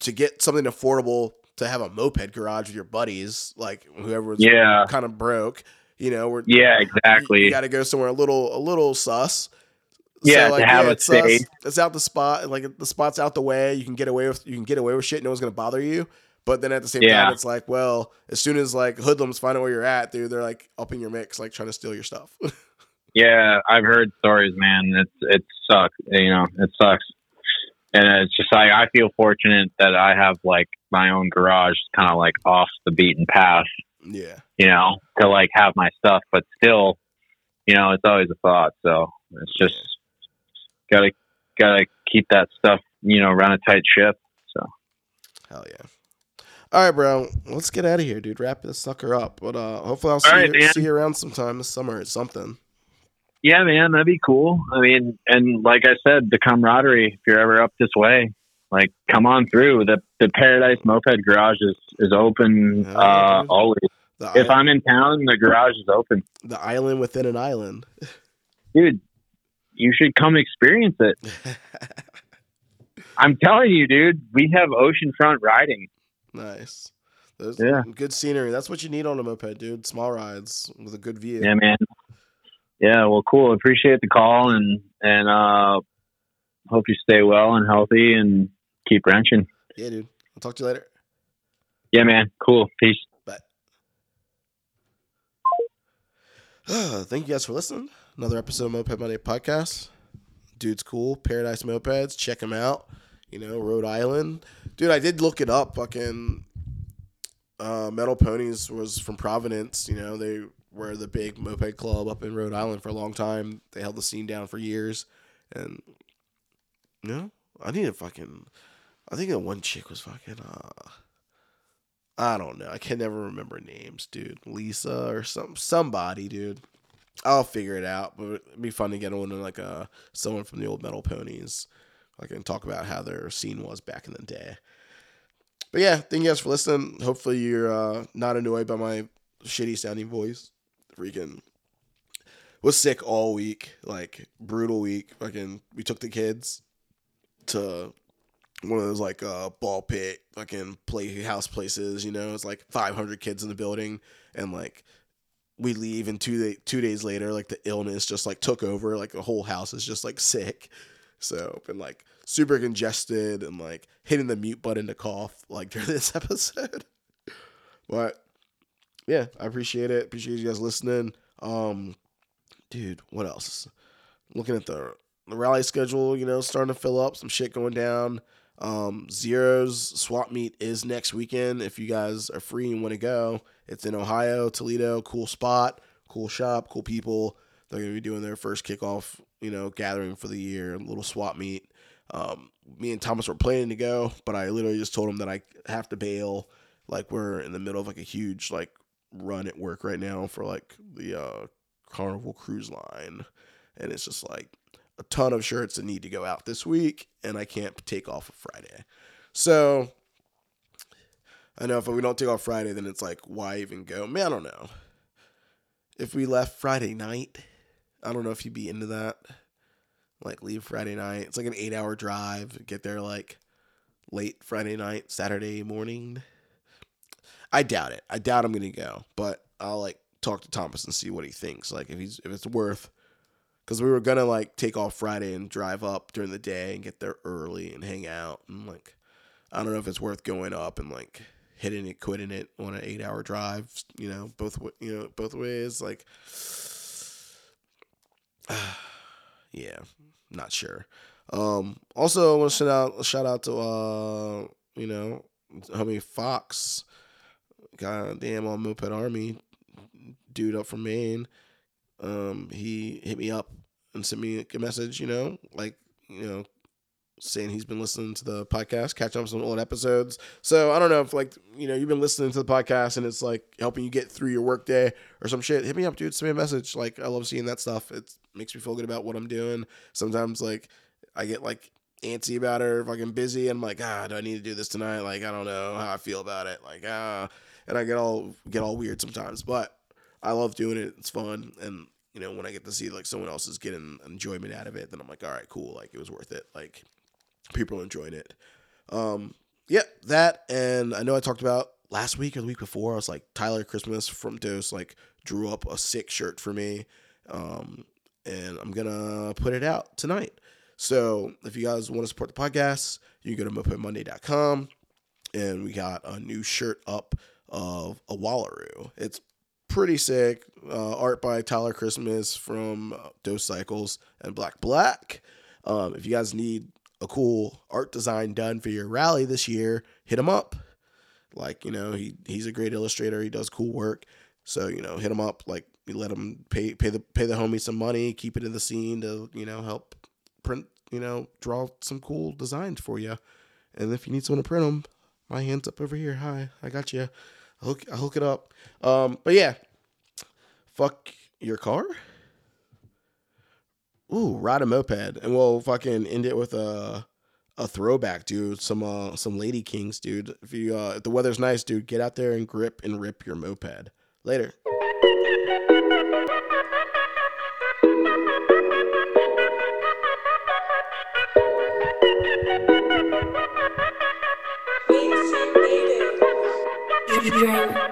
to get something affordable to have a moped garage with your buddies, like whoever's yeah, kind of broke, you know, we're yeah, exactly. you, exactly. got to go somewhere a little a little sus. Yeah, to have a it's space. It's out the spot, like the spot's out the way. You can get away with you can get away with shit. No one's gonna bother you. But then at the same Yeah. time, it's like, well, as soon as like hoodlums find out where you're at, dude, they're like up in your mix, like trying to steal your stuff. Yeah, I've heard stories, man. It's it sucks. You know, it sucks. And it's just like I feel fortunate that I have like my own garage, kind of like off the beaten path. yeah, You know, to like have my stuff, but still, you know, it's always a thought. So it's just gotta gotta keep that stuff. You know, run a tight ship. So hell yeah. All right, bro. Let's get out of here, dude. Wrap this sucker up. But uh, hopefully, I'll see, right, you, see you around sometime this summer or something. Yeah, man, that'd be cool. I mean, and like I said, the camaraderie. If you're ever up this way, like come on through. The the Paradise Moped Garage is is open uh, always. The, If i- I'm in town, the garage is open, the island within an island. dude. You should come experience it. I'm telling you, dude. We have oceanfront riding. nice. Yeah. good scenery. That's what you need on a moped, dude. Small rides with a good view. Yeah, man. Yeah, well, cool. Appreciate the call and and uh, hope you stay well and healthy and keep wrenching. yeah, dude. I'll talk to you later. Yeah, man. Cool. Peace. Bye. Thank you guys for listening. Another episode of Moped Monday podcast. Dude's cool. Paradise Mopeds. Check him out. You know, Rhode Island. Dude, I did look it up. Fucking uh, Metal Ponies was from Providence. You know, they were the big moped club up in Rhode Island for a long time. They held the scene down for years. And, you know, I need to fucking. I think that one chick was fucking. Uh, I don't know. I can never remember names, dude. Lisa or some somebody, dude. I'll figure it out. But it'd be fun to get on like a someone from the old metal ponies. I can talk about how their scene was back in the day. But yeah, thank you guys for listening. Hopefully you're uh, not annoyed by my shitty sounding voice. Freaking was sick all week, like brutal week. Fucking we took the kids to one of those like uh ball pit fucking playhouse places, you know, it's like 500 kids in the building and like we leave and two day, two days later like the illness just like took over like the whole house is just like sick. So been like super congested and like hitting the mute button to cough like during this episode. but yeah, I appreciate it. Appreciate you guys listening. Um dude, what else? Looking at the the rally schedule, you know, starting to fill up, some shit going down. Um, Zero's swap meet is next weekend. If you guys are free and want to go, it's in Ohio, Toledo. Cool spot, cool shop, cool people. They're gonna be doing their first kickoff, you know, gathering for the year, little swap meet. Um, me and Thomas were planning to go, but I literally just told him that I have to bail. Like we're in the middle of like a huge like run at work right now for like the uh, Carnival Cruise Line, and it's just like a ton of shirts that need to go out this week, and I can't take off a Friday. So I know if we don't take off Friday, then it's like, why even go? Man, I don't know. if we left Friday night. I don't know if you'd be into that. Like leave Friday night. It's like an eight hour drive. Get there like late Friday night, Saturday morning. I doubt it. I doubt I'm gonna go, but I'll like talk to Thomas and see what he thinks. Like if he's if it's worth, because we were gonna like take off Friday and drive up during the day and get there early and hang out and like I don't know if it's worth going up and like hitting it, quitting it on an eight hour drive. You know, both you know both ways. Like, yeah, not sure. Um, also, I want to shout out shout out to uh, you know, homie Fox, god damn on Moped Army, dude up from Maine. Um, he hit me up and sent me a message. You know, like you know, saying he's been listening to the podcast, catching up some old episodes. So I don't know if like you know you've been listening to the podcast and it's like helping you get through your workday or some shit. Hit me up, dude. Send me a message. Like I love seeing that stuff. It makes me feel good about what I'm doing. Sometimes like I get like antsy about or if busy and I'm like, ah, do I need to do this tonight? Like I don't know how I feel about it. Like ah, and I get all get all weird sometimes, but I love doing it. It's fun and. You know, when I get to see like someone else is getting enjoyment out of it, then I'm like, all right, cool. Like it was worth it. Like people enjoying it. Um, yeah, that and I know I talked about last week or the week before. I was like Tyler Christmas from Dose like drew up a sick shirt for me, um, and I'm gonna put it out tonight. So if you guys want to support the podcast, you can go to mopedmonday.com and we got a new shirt up of a Wallaroo. It's pretty sick. Uh, art by Tyler Christmas from uh, Dose Cycles and Black Black. Um, if you guys need a cool art design done for your rally this year, hit him up. Like, you know, he he's a great illustrator. He does cool work. So, you know, hit him up. Like, you let him pay pay the pay the homie some money, keep it in the scene to, you know, help print, you know, draw some cool designs for you. And if you need someone to print them, my hand's up over here. Hi, I got you. Hook, I'll hook it up. Um, but yeah, fuck your car. Ooh, ride a moped, and we'll fucking end it with a a throwback, dude. Some uh some Lady Kings, dude. If you uh if the weather's nice, dude, get out there and grip and rip your moped. Later. Rip